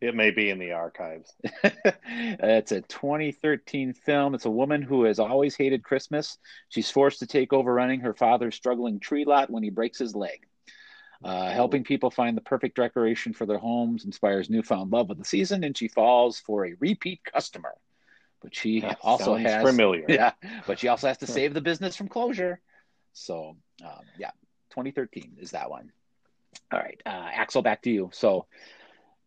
It may be in the archives. [laughs] it's a 2013 film. It's a woman who has always hated Christmas. She's forced to take over running her father's struggling tree lot when he breaks his leg. Uh, helping people find the perfect decoration for their homes inspires newfound love of the season, and she falls for a repeat customer. But she that also has familiar, [laughs] yeah. But she also has to save the business from closure. So, um, yeah, 2013 is that one. All right, uh, Axel, back to you. So,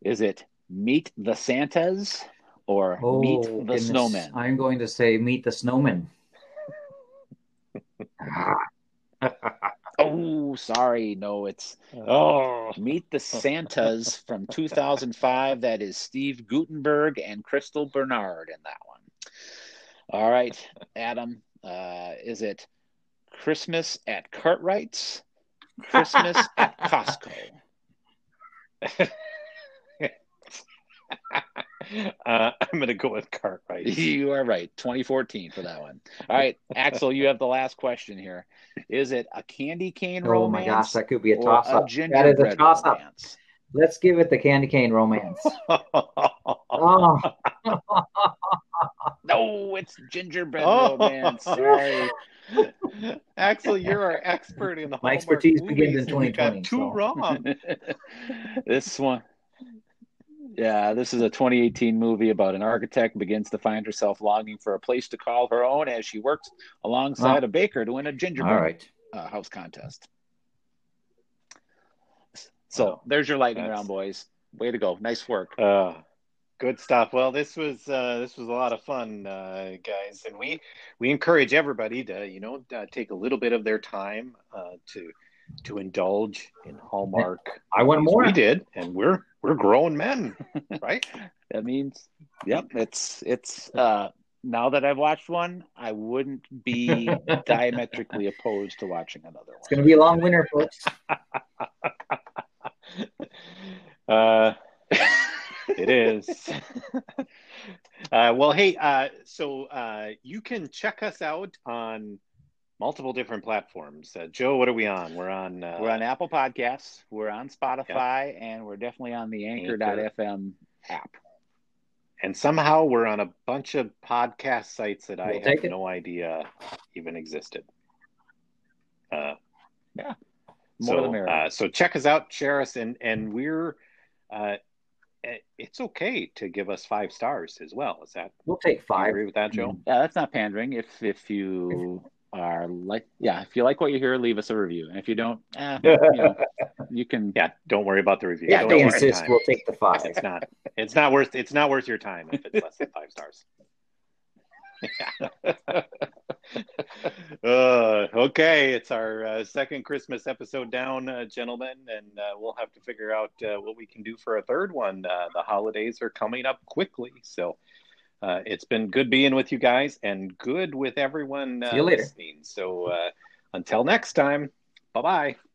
is it Meet the Santas or oh, Meet the goodness. Snowmen? I'm going to say Meet the Snowmen. [laughs] Oh, sorry. No, it's oh, Meet the Santas [laughs] from 2005. That is Steve Guttenberg and Crystal Bernard in that one. All right, Adam. Uh, is it Christmas at Cartwright's? Christmas at [laughs] Costco? [laughs] [laughs] Uh, I'm going to go with Cartwright. [laughs] You are right. 2014 for that one. All right, [laughs] Axel, you have the last question here. Is it a candy cane oh romance? Oh my gosh, that could be a toss up. That is a toss up. Let's give it the candy cane romance. oh. no, it's gingerbread oh. romance. Sorry. Axel, you're our expert in the My Hallmark expertise begins in and you got 2020, Two so. wrong. this one. Yeah, this is a 2018 movie about an architect begins to find herself longing for a place to call her own as she works alongside Wow. a baker to win a gingerbread All right. uh, house contest. So Wow. there's your lightning That's- round, boys. Way to go! Nice work. Uh, good stuff. Well, this was uh, this was a lot of fun, uh, guys, and we we encourage everybody to you know uh, take a little bit of their time uh, to to indulge in Hallmark. I want more. We did, and we're we're grown men, [laughs] right? That means, yep, it's it's. uh Now that I've watched one, I wouldn't be [laughs] diametrically opposed to watching another one. It's going to be a long winter, folks. [laughs] Uh, it is. uh, well, hey, uh, so uh, you can check us out on multiple different platforms. Uh, Joe, what are we on? We're on. Uh, We're on Apple Podcasts, we're on Spotify, and we're definitely on the Anchor.fm app. and somehow we're on a bunch of podcast sites that I We'll have it. no idea even existed. Uh, More so, uh, so check us out, share us, and and we're. Uh, eh, it's okay to give us five stars as well. Is that We'll take do you five. agree with that, Joe? Yeah, that's not pandering. If if you are like, yeah, if you like what you hear, leave us a review, and if you don't, eh, [laughs] you know, you can. Yeah, don't worry about the review. Yeah, Don't insist. We'll take the five. It's not. It's not worth. It's not worth your time if it's less than five stars. [laughs] uh, okay, it's our uh, second Christmas episode down, uh, gentlemen, and uh, we'll have to figure out uh, what we can do for a third one. Uh, the holidays are coming up quickly, so uh, it's been good being with you guys and good with everyone uh, See you later. listening. So uh, until next time, bye bye.